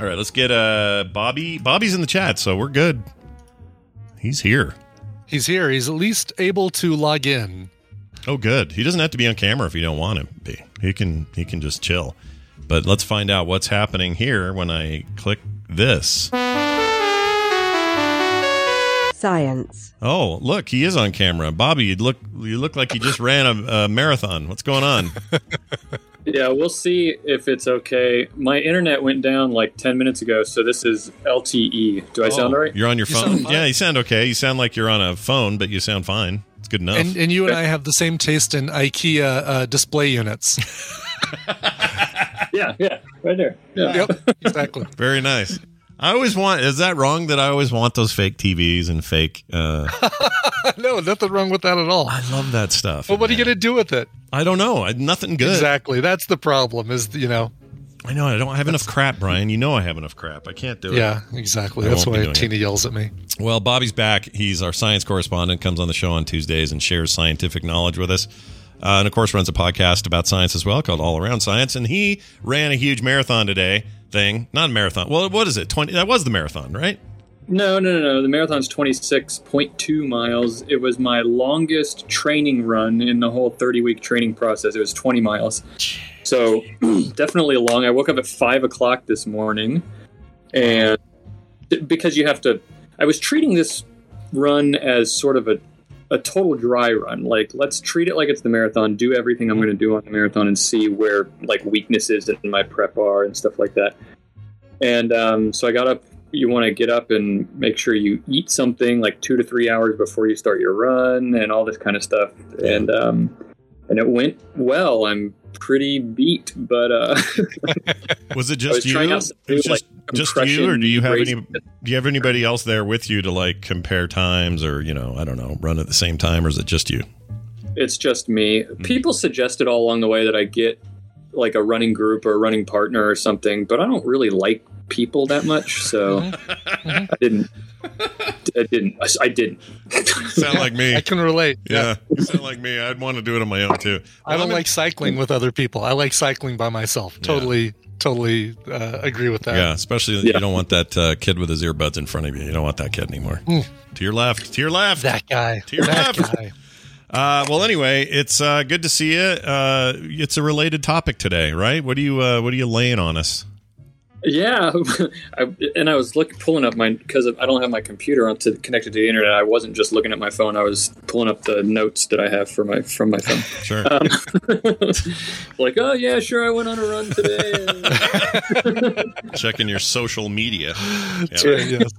All right, let's get uh Bobby. Bobby's in the chat, so we're good. He's here. He's here. He's at least able to log in. Oh, good. He doesn't have to be on camera if you don't want him to be. He can he can just chill. But let's find out what's happening here when I click this. Science. Oh, look, he is on camera. Bobby, you look you look like you just ran a, a marathon. What's going on? Yeah, we'll see if it's okay. My internet went down like 10 minutes ago, so this is LTE. Do I sound Oh, all right? You're on your You phone. Yeah, you sound okay. You sound like you're on a phone, but you sound fine. It's good enough. And and you and I have the same taste in IKEA uh, display units. Yeah, yeah, right there. Yeah. yep, exactly. Very nice. I always want. Is that wrong? That I always want those fake TVs and fake. Uh, no, nothing wrong with that at all. I love that stuff. But what are you going to do with it? I don't know. I, nothing good. Exactly. That's the problem. Is you know. I know. I don't have enough crap, Brian. You know I have enough crap. I can't do it. Yeah, exactly. I That's why doing Tina yells at me. Well, Bobby's back. He's our science correspondent. Comes on the show on Tuesdays and shares scientific knowledge with us. Uh, and of course, runs a podcast about science as well called All Around Science. And he ran a huge marathon today. Thing, not a marathon. Well, what is it? Twenty. That was the marathon, right? No, no, no, no. The marathon's 26.2 miles. It was my longest training run in the whole 30 week training process. It was 20 miles. So definitely long. I woke up at 5 o'clock this morning. And because you have to, I was treating this run as sort of a, a total dry run. Like, let's treat it like it's the marathon, do everything I'm going to do on the marathon and see where like weaknesses in my prep are and stuff like that. And um, so I got up you want to get up and make sure you eat something like two to three hours before you start your run and all this kind of stuff. And um, and it went well. I'm pretty beat, but uh, Was it I was just you? It was just like, just you, or do you have any? Do you have anybody else there with you to like compare times, or you know, I don't know, run at the same time, or is it just you? It's just me. People suggested all along the way that I get like a running group or a running partner or something, but I don't really like people that much, so I didn't. I didn't. I didn't. Sound like me. I can relate. Yeah, sound like me. I'd want to do it on my own too. I don't like cycling with other people. I like cycling by myself. Totally, totally uh, agree with that. Yeah, especially you don't want that uh, kid with his earbuds in front of you. You don't want that kid anymore. Mm. To your left. To your left. That guy. To your that left. guy. Uh, well, anyway, it's uh, good to see you. Uh, it's a related topic today, right? What are you uh, What are you laying on us? Yeah, I, and I was look, pulling up my because I don't have my computer on to connected to the internet. I wasn't just looking at my phone. I was pulling up the notes that I have for my from my phone. Sure. Um, like, oh yeah, sure, I went on a run today. Checking your social media. That's right, yes.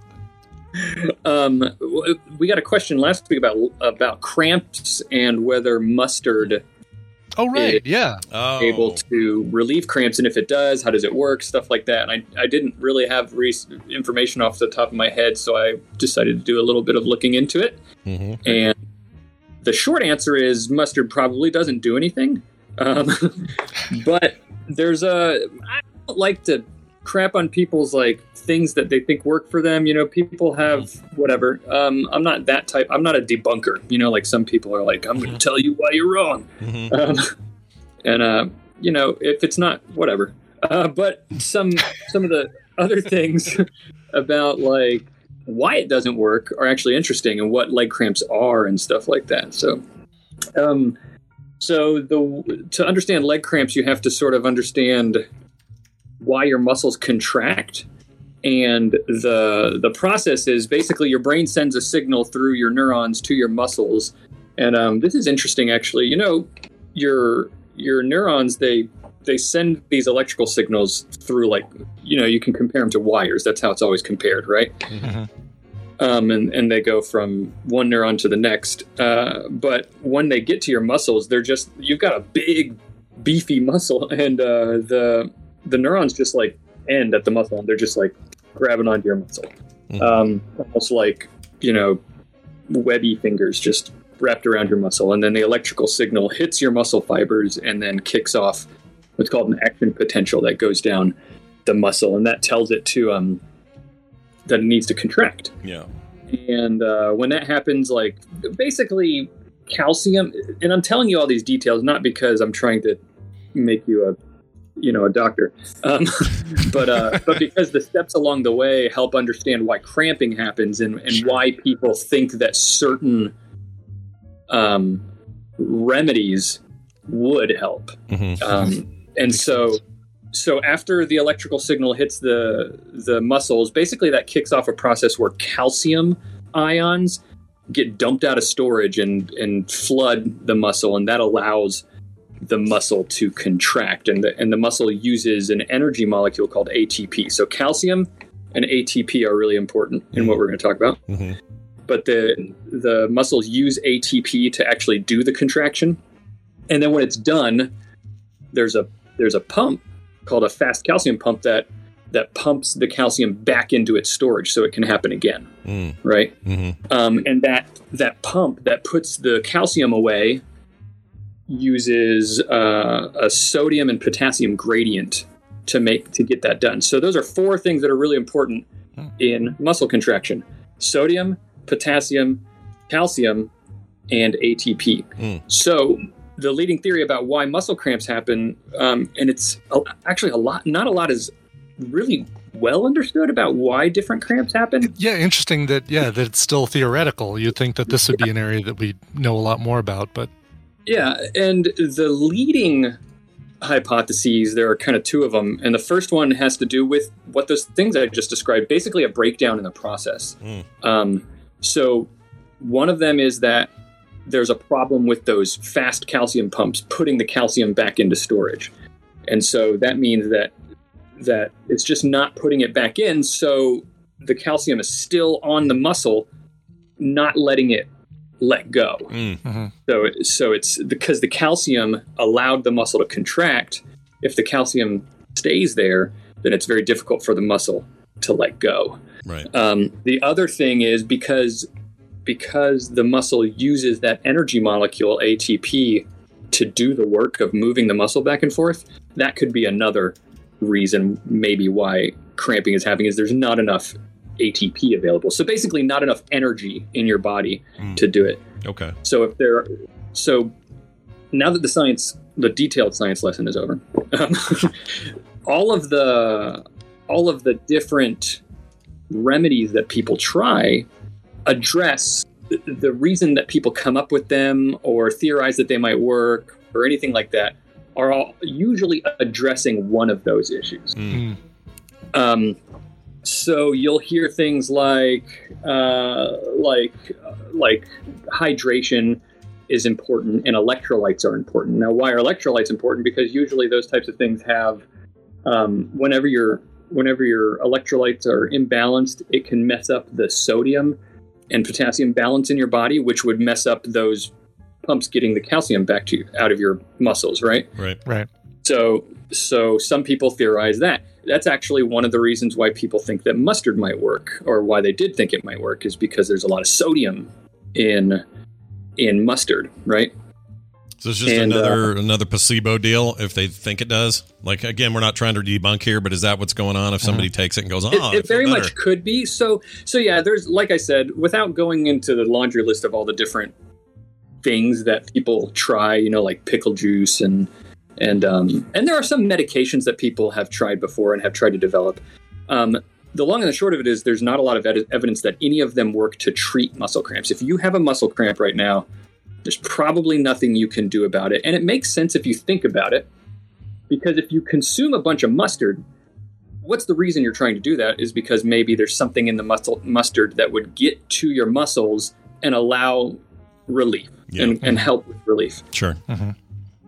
Um, we got a question last week about about cramps and whether mustard Oh right, yeah. Oh. able to relieve cramps, and if it does, how does it work? Stuff like that. And I, I didn't really have re- information off the top of my head, so I decided to do a little bit of looking into it. Mhm. And the short answer is mustard probably doesn't do anything. Um, but there's a I don't like to crap on people's like things that they think work for them. You know, people have whatever. Um, I'm not that type. I'm not a debunker. You know, like some people are like, I'm going to tell you why you're wrong. Mhm. Um, and uh, you know, if it's not, whatever. Uh, but some some of the other things about like why it doesn't work are actually interesting, and what leg cramps are and stuff like that. So, um, so the to understand leg cramps, you have to sort of understand why your muscles contract. And the the process is basically your brain sends a signal through your neurons to your muscles, and um, this is interesting actually. You know, your your neurons they they send these electrical signals through like you know you can compare them to wires. That's how it's always compared, right? um, and, and they go from one neuron to the next. Uh, but when they get to your muscles, they're just you've got a big, beefy muscle, and uh, the the neurons just like end at the muscle, and they're just like grabbing onto your muscle, um, almost like you know webby fingers just wrapped around your muscle, and then the electrical signal hits your muscle fibers and then kicks off what's called an action potential that goes down the muscle, and that tells it to um that it needs to contract. Yeah. And uh, when that happens, like basically calcium, and I'm telling you all these details not because I'm trying to make you a you know a doctor, um, but uh, but because the steps along the way help understand why cramping happens and, and why people think that certain um, remedies would help. Um, and so so after the electrical signal hits the the muscles, basically that kicks off a process where calcium ions get dumped out of storage and and flood the muscle, and that allows the muscle to contract, and the and the muscle uses an energy molecule called ATP. So calcium and ATP are really important in what we're going to talk about. But the the muscles use ATP to actually do the contraction, and then when it's done, there's a there's a pump called a fast calcium pump that that pumps the calcium back into its storage so it can happen again. Mm. Right. Mm-hmm. Um, and that that pump that puts the calcium away uses uh, a sodium and potassium gradient to make to get that done. So those are four things that are really important in muscle contraction: sodium, potassium, calcium, and ATP. Mm. So the leading theory about why muscle cramps happen, um, and it's actually a lot, not a lot is really well understood about why different cramps happen. Yeah, interesting that yeah that it's still theoretical. You'd think that this would be an area that we know a lot more about, but Yeah, and the leading hypotheses, there are kind of two of them. And the first one has to do with what those things I just described basically, a breakdown in the process. Um, so, one of them is that there's a problem with those fast calcium pumps putting the calcium back into storage. And so that means that that it's just not putting it back in so the calcium is still on the muscle not letting it let go. So, so it's because the calcium allowed the muscle to contract. If the calcium stays there, then it's very difficult for the muscle to let go. Right. Um, the other thing is because because the muscle uses that energy molecule ATP to do the work of moving the muscle back and forth. That could be another reason, maybe why cramping is happening. Is there's not enough ATP available. So basically, not enough energy in your body to do it. Okay. So if there, so now that the science, the detailed science lesson is over, um, all of the all of the different remedies that people try address the, the reason that people come up with them or theorize that they might work or anything like that are all usually addressing one of those issues. Um, so you'll hear things like uh, like like hydration is important and electrolytes are important. Now, why are electrolytes important? Because usually those types of things have um, whenever your whenever your electrolytes are imbalanced, it can mess up the sodium and potassium balance in your body, which would mess up those pumps getting the calcium back to you out of your muscles, right? Right. Right. So, so some people theorize that. That's actually one of the reasons why people think that mustard might work, or why they did think it might work, is because there's a lot of sodium in in mustard, right? So it's just And, uh, another another placebo deal if they think it does. Like again, we're not trying to debunk here, but is that what's going on if somebody takes it and goes, "Oh, it, it very better." much could be. So, so yeah, there's like I said, without going into the laundry list of all the different things that people try, you know, like pickle juice and and um, and there are some medications that people have tried before and have tried to develop. Um, the long and the short of it is, there's not a lot of ed- evidence that any of them work to treat muscle cramps. If you have a muscle cramp right now, there's probably nothing you can do about it, and it makes sense if you think about it, because if you consume a bunch of mustard, what's the reason you're trying to do that is because maybe there's something in the muscle mustard that would get to your muscles and allow relief and, and help with relief. Sure.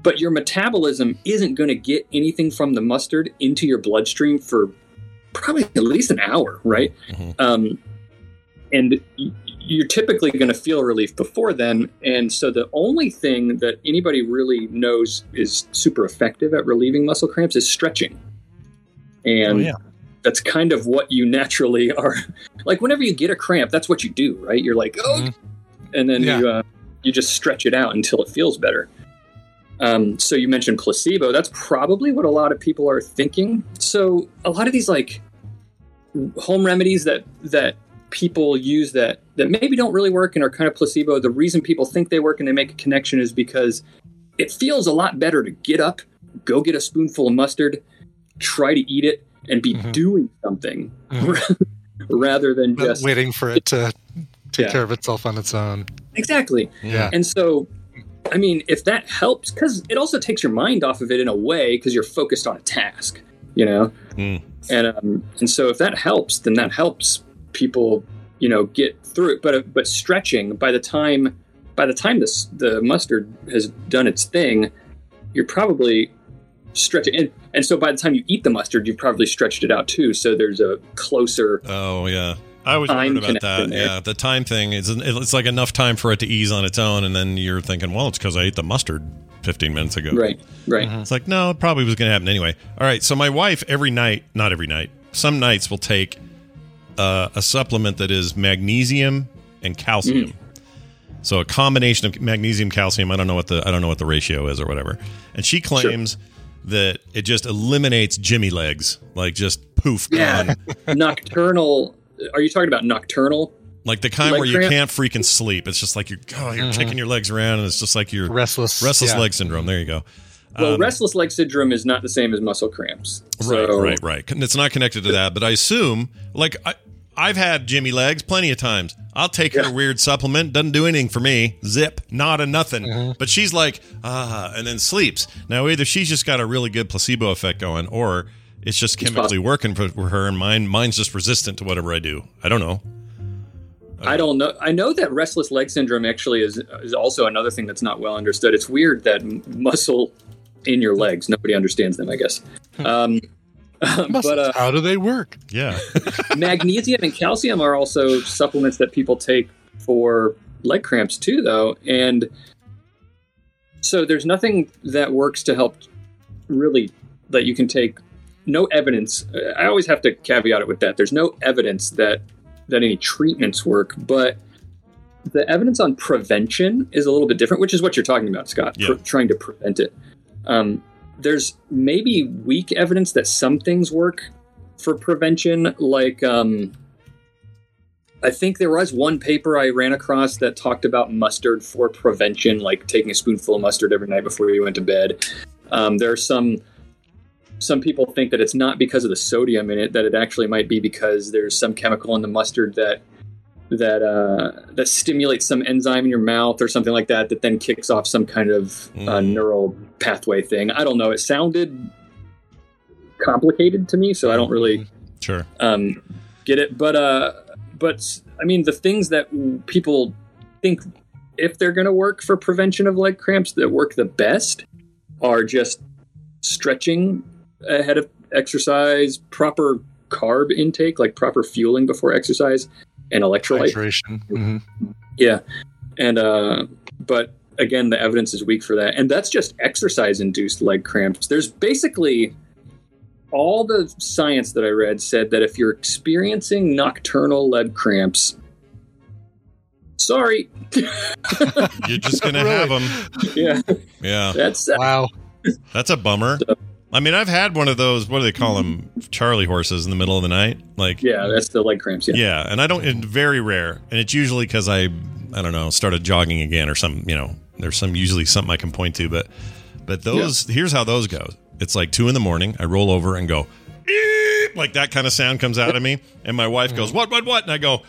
But your metabolism isn't going to get anything from the mustard into your bloodstream for probably at least an hour, right? Um, and you're typically going to feel relief before then. And so the only thing that anybody really knows is super effective at relieving muscle cramps is stretching. And Oh, yeah. that's kind of what you naturally are. Like whenever you get a cramp, that's what you do, right? You're like, oh, and then Yeah. you uh, you just stretch it out until it feels better. Um, so you mentioned placebo. That's probably what a lot of people are thinking. So a lot of these like home remedies that that people use that that maybe don't really work and are kind of placebo. The reason people think they work and they make a connection is because it feels a lot better to get up, go get a spoonful of mustard, try to eat it, and be doing something rather than Not just waiting for it to take Yeah. care of itself on its own. Exactly. Yeah. And so, I mean, if that helps, because it also takes your mind off of it in a way, because you're focused on a task, you know. Mm. And um, and so if that helps, then that helps people, you know, get through it. But uh, but stretching by the time by the time this the mustard has done its thing, you're probably stretching. And, and so by the time you eat the mustard, you've probably stretched it out too. So there's a closer. Oh yeah. I always wondered about that. there. Yeah, the time thing is it's like enough time for it to ease on its own, and then you're thinking, well, it's because I ate the mustard 15 minutes ago. Right. Right. It's like no, it probably was going to happen anyway. All right, so my wife every night, not every night, some nights will take uh, a supplement that is magnesium and calcium. So a combination of magnesium, calcium. I don't know what the I don't know what the ratio is or whatever. And she claims that it just eliminates Jimmy legs, like just poof Yeah. nocturnal. Are you talking about nocturnal? Like the kind Leg where you cramp? can't freaking sleep. It's just like you're oh, you're Mhm. kicking your legs around, and it's just like you're Restless, restless yeah. leg syndrome. There you go. Well, Um, restless leg syndrome is not the same as muscle cramps. Right, So- right, right. It's not connected to that, but I assume, like, I, I've had Jimmy legs plenty of times. I'll take her weird supplement, doesn't do anything for me. Zip, not a nothing. Mm-hmm. But she's like, ah, and then sleeps. Now, either she's just got a really good placebo effect going, or it's just chemically working for, for her, and mine, mine's just resistant to whatever I do. I don't know. I don't know. I know that restless leg syndrome actually is is also another thing that's not well understood. It's weird that m- muscle in your legs. Nobody understands them. I guess. Um, but uh, How do they work? Yeah. magnesium and calcium are also supplements that people take for leg cramps too, though. And so there's nothing that works to help really that you can take. No evidence. I always have to caveat it with that. There's no evidence that that any treatments work, but the evidence on prevention is a little bit different, which is what you're talking about, Scott. Yeah. Pre- trying to prevent it. Um, there's maybe weak evidence that some things work for prevention, like um, I think there was one paper I ran across that talked about mustard for prevention, like taking a spoonful of mustard every night before you went to bed. Um, there are some some people think that it's not because of the sodium in it; that it actually might be because there's some chemical in the mustard that that uh, that stimulates some enzyme in your mouth or something like that that then kicks off some kind of uh, neural pathway thing. I don't know. It sounded complicated to me, so I don't really Sure. um, get it. But uh, but I mean, the things that people think if they're going to work for prevention of leg cramps that work the best are just stretching ahead of exercise, proper carb intake, like proper fueling before exercise, and electrolyte. Hydration. Mhm. Yeah. And uh but again the evidence is weak for that. And that's just exercise induced leg cramps. There's basically all the science that I read said that if you're experiencing nocturnal leg cramps, sorry. You're just going to have them. Yeah. Yeah. That's wow. That's a bummer. I mean, I've had one of those. What do they call them? Charlie horses in the middle of the night. Like, yeah, that's the leg cramps. Yeah. yeah. And I don't. It's very rare, and it's usually because I, I don't know, started jogging again or some. You know, there's some usually something I can point to, but, but those. Here's how those go. It's like two in the morning. I roll over and go, like that kind of sound comes out of me, and my wife goes, "What? What? What?" And I go.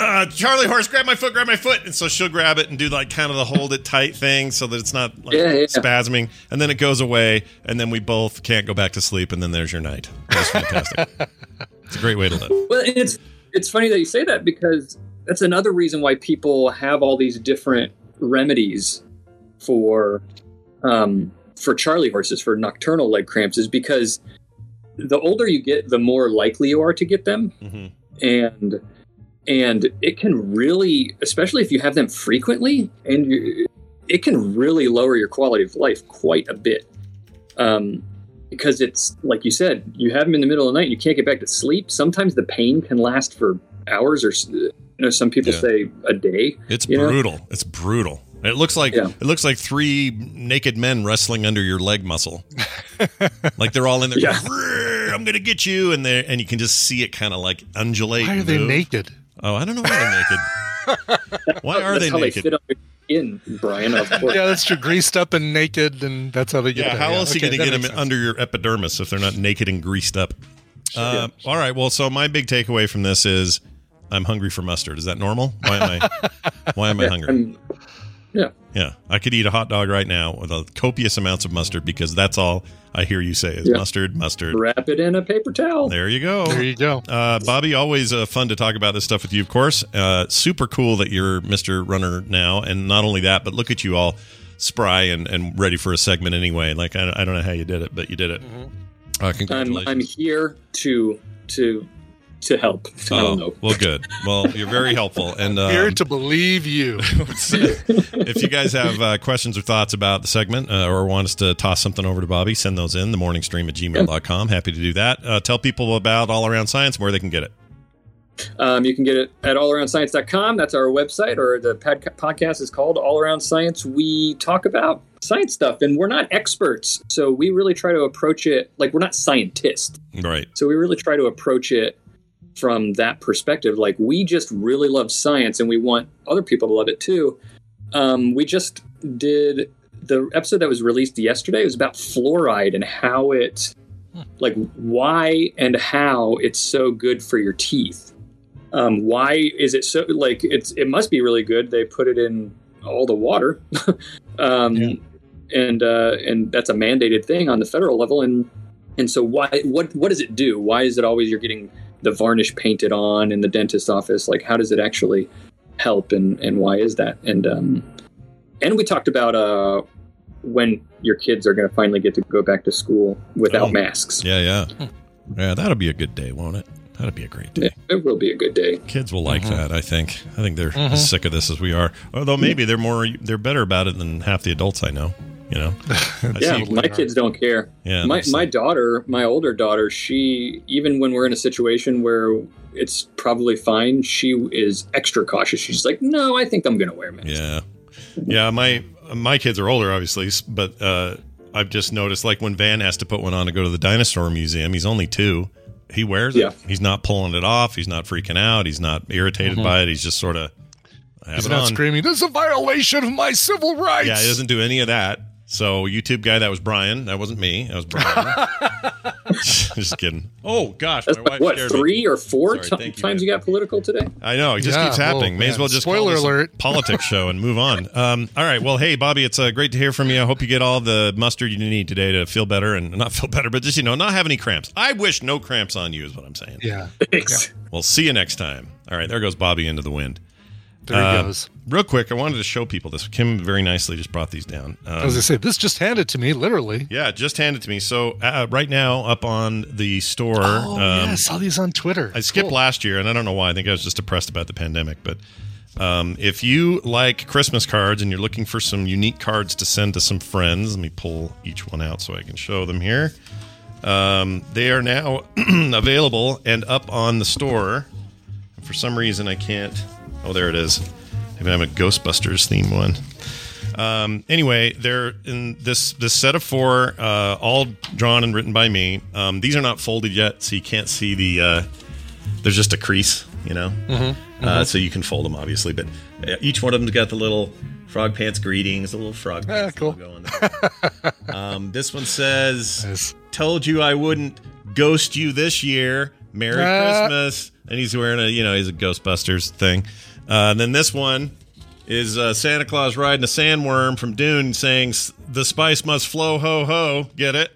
Uh, Charlie horse, grab my foot, grab my foot, and so she'll grab it and do like kind of the hold it tight thing, so that it's not like Yeah, yeah. spasming, and then it goes away, and then we both can't go back to sleep, and then there's your night. That's fantastic. it's a great way to live. Well, it's it's funny that you say that because that's another reason why people have all these different remedies for um, for Charlie horses for nocturnal leg cramps is because the older you get, the more likely you are to get them, and and it can really, especially if you have them frequently, and you, it can really lower your quality of life quite a bit. Um, because it's like you said, you have them in the middle of the night, you can't get back to sleep. Sometimes the pain can last for hours, or you know, some people Yeah. say a day. It's you know? brutal. It's brutal. It looks like Yeah. it looks like three naked men wrestling under your leg muscle. like they're all in there. Yeah. "Rrrr, I'm gonna get you, and they and you can just see it kind of like undulate. Why are they move. naked? Oh, I don't know why they're naked. Why are That's they how naked? They fit on your skin, Brian. Of course. Yeah, that's true. Greased up and naked, and that's how they get. yeah, there. how else are okay, you going to get them sense. under your epidermis if they're not naked and greased up? Uh, All right. Well, so my big takeaway from this is I'm hungry for mustard. Is that normal? Why am I? why am I hungry? I'm- yeah. Yeah, I could eat a hot dog right now with a copious amounts of mustard because that's all I hear you say is Yeah. mustard, mustard. Wrap it in a paper towel. There you go. There you go. Uh, Bobby, always uh, fun to talk about this stuff with you, of course. Uh, super cool that you're Mr. Runner now. And not only that, but look at you all spry and, and ready for a segment anyway. Like, I, I don't know how you did it, but you did it. Uh, I'm. I'm here to to to help. I don't know. Oh, well, good. Well, you're very helpful. And um, Here to believe you. if you guys have uh, questions or thoughts about the segment uh, or want us to toss something over to Bobby, send those in, The morning stream at gmail.com. Happy to do that. Uh, tell people about All Around Science where they can get it. Um, you can get it at allaroundscience.com. That's our website, or the pod- podcast is called All Around Science. We talk about science stuff, and we're not experts. So we really try to approach it like we're not scientists. Right. So we really try to approach it from that perspective. Like we just really love science, and we want other people to love it too. Um, we just did the episode that was released yesterday. It was about fluoride and how it, like, why and how it's so good for your teeth. Um, why is it so like it's it must be really good they put it in all the water um, and uh, and that's a mandated thing on the federal level and and so why what what does it do why is it always you're getting the varnish painted on in the dentist office like how does it actually help and and why is that and um and we talked about uh when your kids are going to finally get to go back to school without Oh. masks Yeah, yeah. Yeah, that'll be a good day, won't it? That'll be a great day. it, it will be a good day Kids will like that, I think. I think they're Mhm. as sick of this as we are. Although maybe they're more they're better about it than half the adults I know. You know, yeah, see- my kids don't care. Yeah, my my daughter, my older daughter, she even when we're in a situation where it's probably fine, she is extra cautious. She's like, "No, I think I'm going to wear a mask." Yeah, yeah. My my kids are older, obviously, but uh, I've just noticed like when Van has to put one on to go to the dinosaur museum. He's only two. He wears Yeah. it. He's not pulling it off. He's not freaking out. He's not irritated Mhm. by it. He's just sort of have He's not on. screaming, this is a violation of my civil rights. Yeah, he doesn't do any of that. So YouTube guy, that was Brian. That wasn't me. That was Brian. just kidding. Oh gosh, That's my like, wife what scared me. three or four Sorry, ti- thank you, times you got political today? I know. It just Yeah, keeps happening. oh, May as well just Spoiler call alert. politics show and move on. Um, all right. Well, hey, Bobby, it's uh, great to hear from you. I hope you get all the mustard you need today to feel better and not feel better, but just, you know, not have any cramps. I wish no cramps on you is what I'm saying. Yeah. Thanks. We'll see you next time. All right. There goes Bobby into the wind. There he Uh, goes. Real quick, I wanted to show people this. Kim very nicely just brought these down. Um, As I say, this just handed to me, literally. yeah, just handed to me. So uh, right now, up on the store, Oh, yeah, I um, saw these on Twitter. I skipped Cool. last year, and I don't know why. I think I was just depressed about the pandemic. But um, if you like Christmas cards and you're looking for some unique cards to send to some friends, let me pull each one out so I can show them here. Um, they are now available and up on the store. For some reason, I can't. Oh, there it is. Even have a Ghostbusters theme one. Um, anyway, they're in this this set of four, uh, all drawn and written by me. Um, these are not folded yet, so you can't see the. Uh, there's just a crease, you know. Mhm, Uh, mhm. so you can fold them, obviously, but uh, each one of them's got the little frog pants greetings, the little frog Ah, pants cool. on the um, this one says, "Told you I wouldn't ghost you this year. Merry Ah. Christmas." And he's wearing a, you know, he's a Ghostbusters thing. Uh, and then this one is uh, Santa Claus riding a sandworm from Dune, saying, "The spice must flow, ho ho." Get it?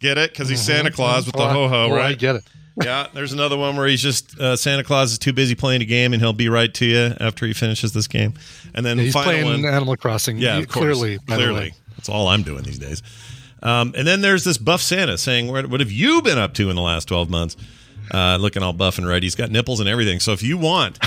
Get it? Because he's Santa Mhm. Claus with the Oh, I- ho ho, oh, I right? get it. yeah, there's another one where he's just uh, Santa Claus is too busy playing a game, and he'll be right to you after he finishes this game. And then Yeah, he's playing one, Animal Crossing. yeah, of course. clearly, clearly, that's all I'm doing these days. Um, and then there's this buff Santa saying, "What, what have you been up to in the last 12 months?" Uh, looking all buff and red. He's got nipples and everything. So if you want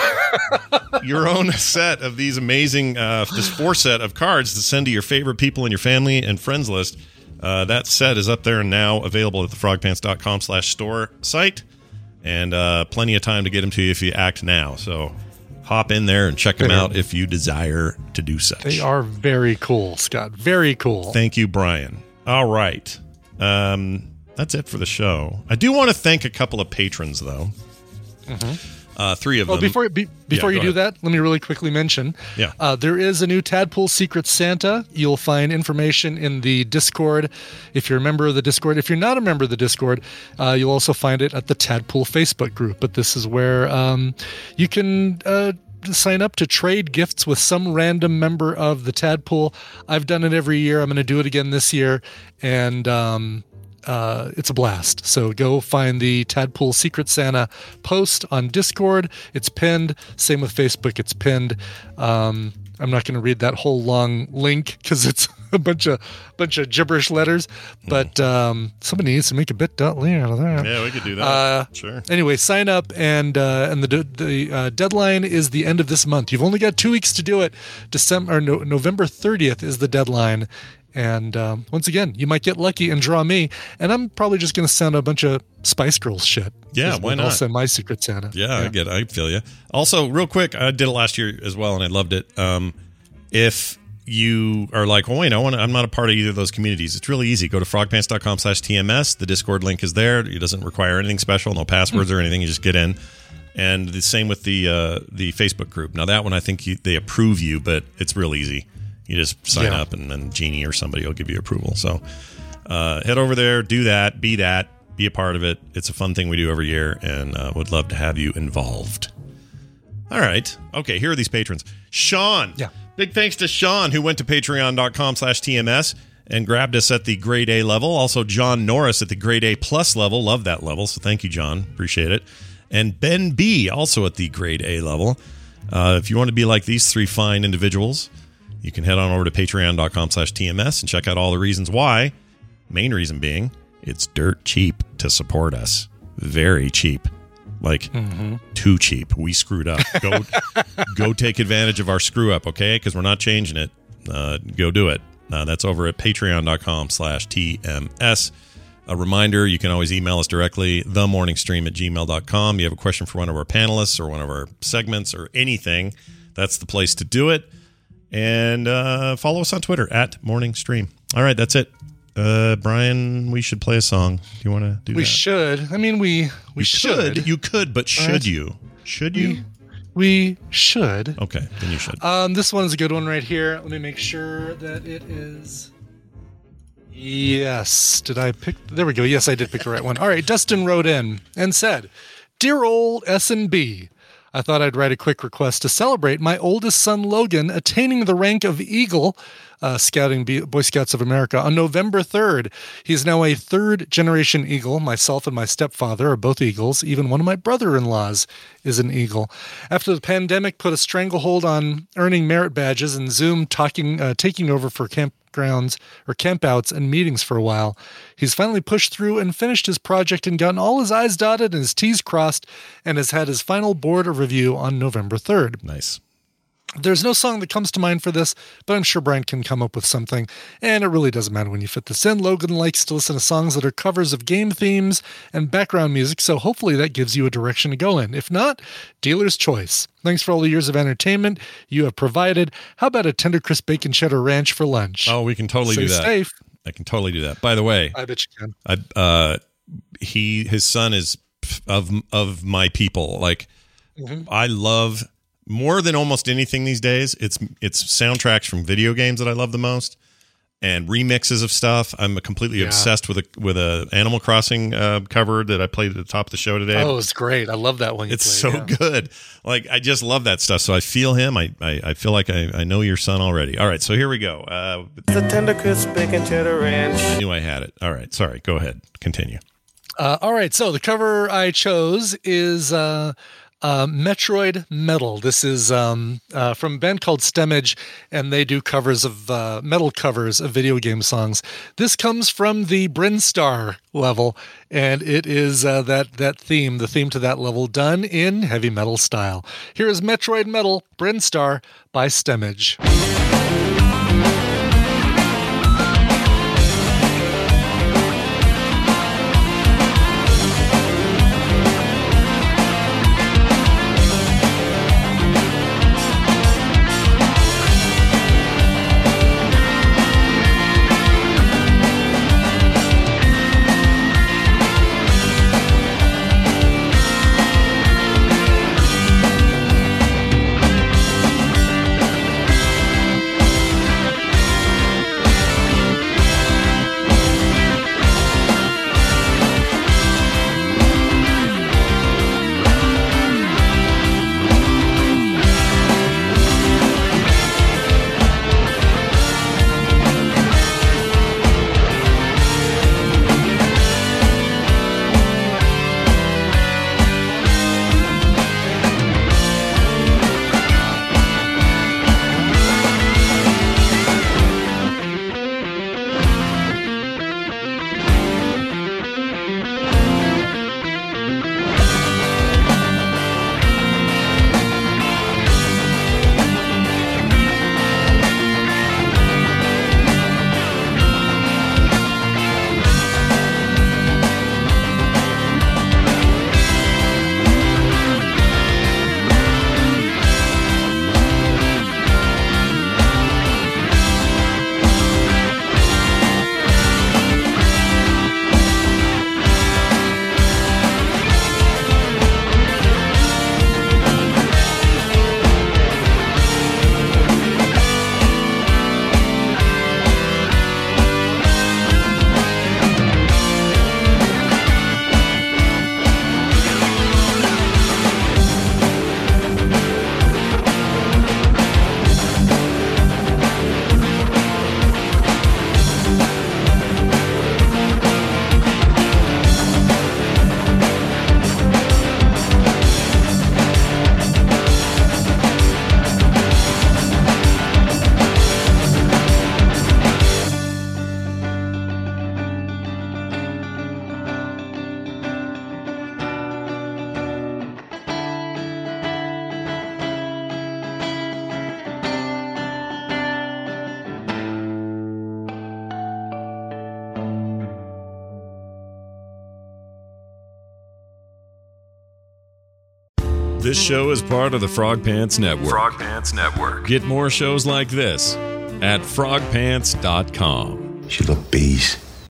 your own set of these amazing, uh, this four set of cards to send to your favorite people in your family and friends list, uh, that set is up there now available at the frogpants.com slash store site. And uh, plenty of time to get them to you if you act now. So hop in there and check them out if you desire to do such. They are very cool, Scott. Very cool. Thank you, Brian. All right. Um, that's it for the show. I do want to thank a couple of patrons, though. Uh, three of Oh, them. before be, before Yeah, you do ahead. that, let me really quickly mention. Yeah. Uh, there is a new Tadpool Secret Santa. You'll find information in the Discord if you're a member of the Discord. If you're not a member of the Discord, uh, you'll also find it at the Tadpool Facebook group. But this is where um, you can. Uh, Sign up to trade gifts with some random member of the Tadpool. I've done it every year. I'm going to do it again this year, and um, uh, it's a blast. So go find the Tadpool Secret Santa post on Discord. It's pinned. Same with Facebook. It's pinned. Um, I'm not going to read that whole long link because it's a bunch of bunch of gibberish letters. But um, somebody needs to make a bit.ly out of that. Yeah, we could do that. Uh, sure. Anyway, sign up and uh, and the the uh, deadline is the end of this month. You've only got two weeks to do it. December or no, November thirtieth is the deadline. And um, once again, you might get lucky and draw me, and I'm probably just going to send a bunch of Spice Girls shit. Yeah, why what I'll send my Secret Santa. Yeah, I get. I feel you. Also, real quick, I did it last year as well, and I loved it. Um, if you are like, oh wait, I want I'm not a part of either of those communities. It's really easy. Go to frogpants.com/tms. The Discord link is there. It doesn't require anything special, no passwords or anything. You just get in. And the same with the uh, the Facebook group. Now that one, I think you, they approve you, but it's real easy. You just sign Yeah. up, and then Jeannie or somebody will give you approval. So uh, head over there, do that, be that, be a part of it. It's a fun thing we do every year, and uh, would love to have you involved. All right. Okay, here are these patrons. Sean. Yeah. Big thanks to Sean, who went to patreon.com slash TMS and grabbed us at the grade A level. Also, John Norris at the grade A plus level. Love that level. So thank you, John. Appreciate it. And Ben B, also at the grade A level. Uh, if you want to be like these three fine individuals, you can head on over to patreon.com slash TMS and check out all the reasons why. Main reason being, it's dirt cheap to support us. Very cheap. Like too cheap. We screwed up. Go go take advantage of our screw up, okay? Because we're not changing it. Uh, go do it. Uh, that's over at patreon.com slash TMS. A reminder, you can always email us directly, themorningstream at gmail.com. You have a question for one of our panelists or one of our segments or anything, that's the place to do it. And uh, follow us on Twitter at Morning Stream. All right, that's it. Uh, Brian, we should play a song. Do you want to do We that? should. I mean, we we You should. could. You could, but should Right. you? Should you? We should. Okay, then you should. Um, this one is a good one right here. Let me make sure that it is. Yes. Did I pick? There we go. Yes, I did pick the right one. All right. Dustin wrote in and said, "Dear old S and B." I thought I'd write a quick request to celebrate my oldest son Logan attaining the rank of Eagle, uh, Scouting Boy Scouts of America, on November 3rd. He's now a third generation Eagle. Myself and my stepfather are both Eagles. Even one of my brother in laws is an Eagle. After the pandemic put a stranglehold on earning merit badges and Zoom talking, uh, taking over for campgrounds or campouts and meetings for a while, he's finally pushed through and finished his project and gotten all his I's dotted and his T's crossed and has had his final board of review on November 3rd. Nice. There's no song that comes to mind for this, but I'm sure Brian can come up with something. And it really doesn't matter when you fit this in. Logan likes to listen to songs that are covers of game themes and background music, so hopefully that gives you a direction to go in. If not, dealer's choice. Thanks for all the years of entertainment you have provided. How about a tender crisp bacon cheddar ranch for lunch? Oh, we can totally Stay do that. safe. I can totally do that. By the way, I bet you can. I uh he his son is of of my people. Like Mhm. I love more than almost anything these days. It's it's soundtracks from video games that I love the most and remixes of stuff. I'm completely Yeah. obsessed with a with a Animal Crossing uh, cover that I played at the top of the show today. Oh, it's great. I love that one. It's played, so yeah. good. Like I just love that stuff. So I feel him. I I, I feel like I, I know your son already. All right, so here we go. Uh, The tender crisp bacon cheddar ranch. I knew I had it. All right, sorry. Go ahead. Continue. Uh, all right, so the cover I chose is uh, uh, Metroid Metal. This is um, uh, from a band called Stemage, and they do covers of uh, metal covers of video game songs. This comes from the Brinstar level, and it is uh, that that theme, the theme to that level, done in heavy metal style. Here is Metroid Metal Brinstar by Stemage. Part of the Frog Pants Network. Frog Pants Network. Get more shows like this at frogpants.com. She looked bees.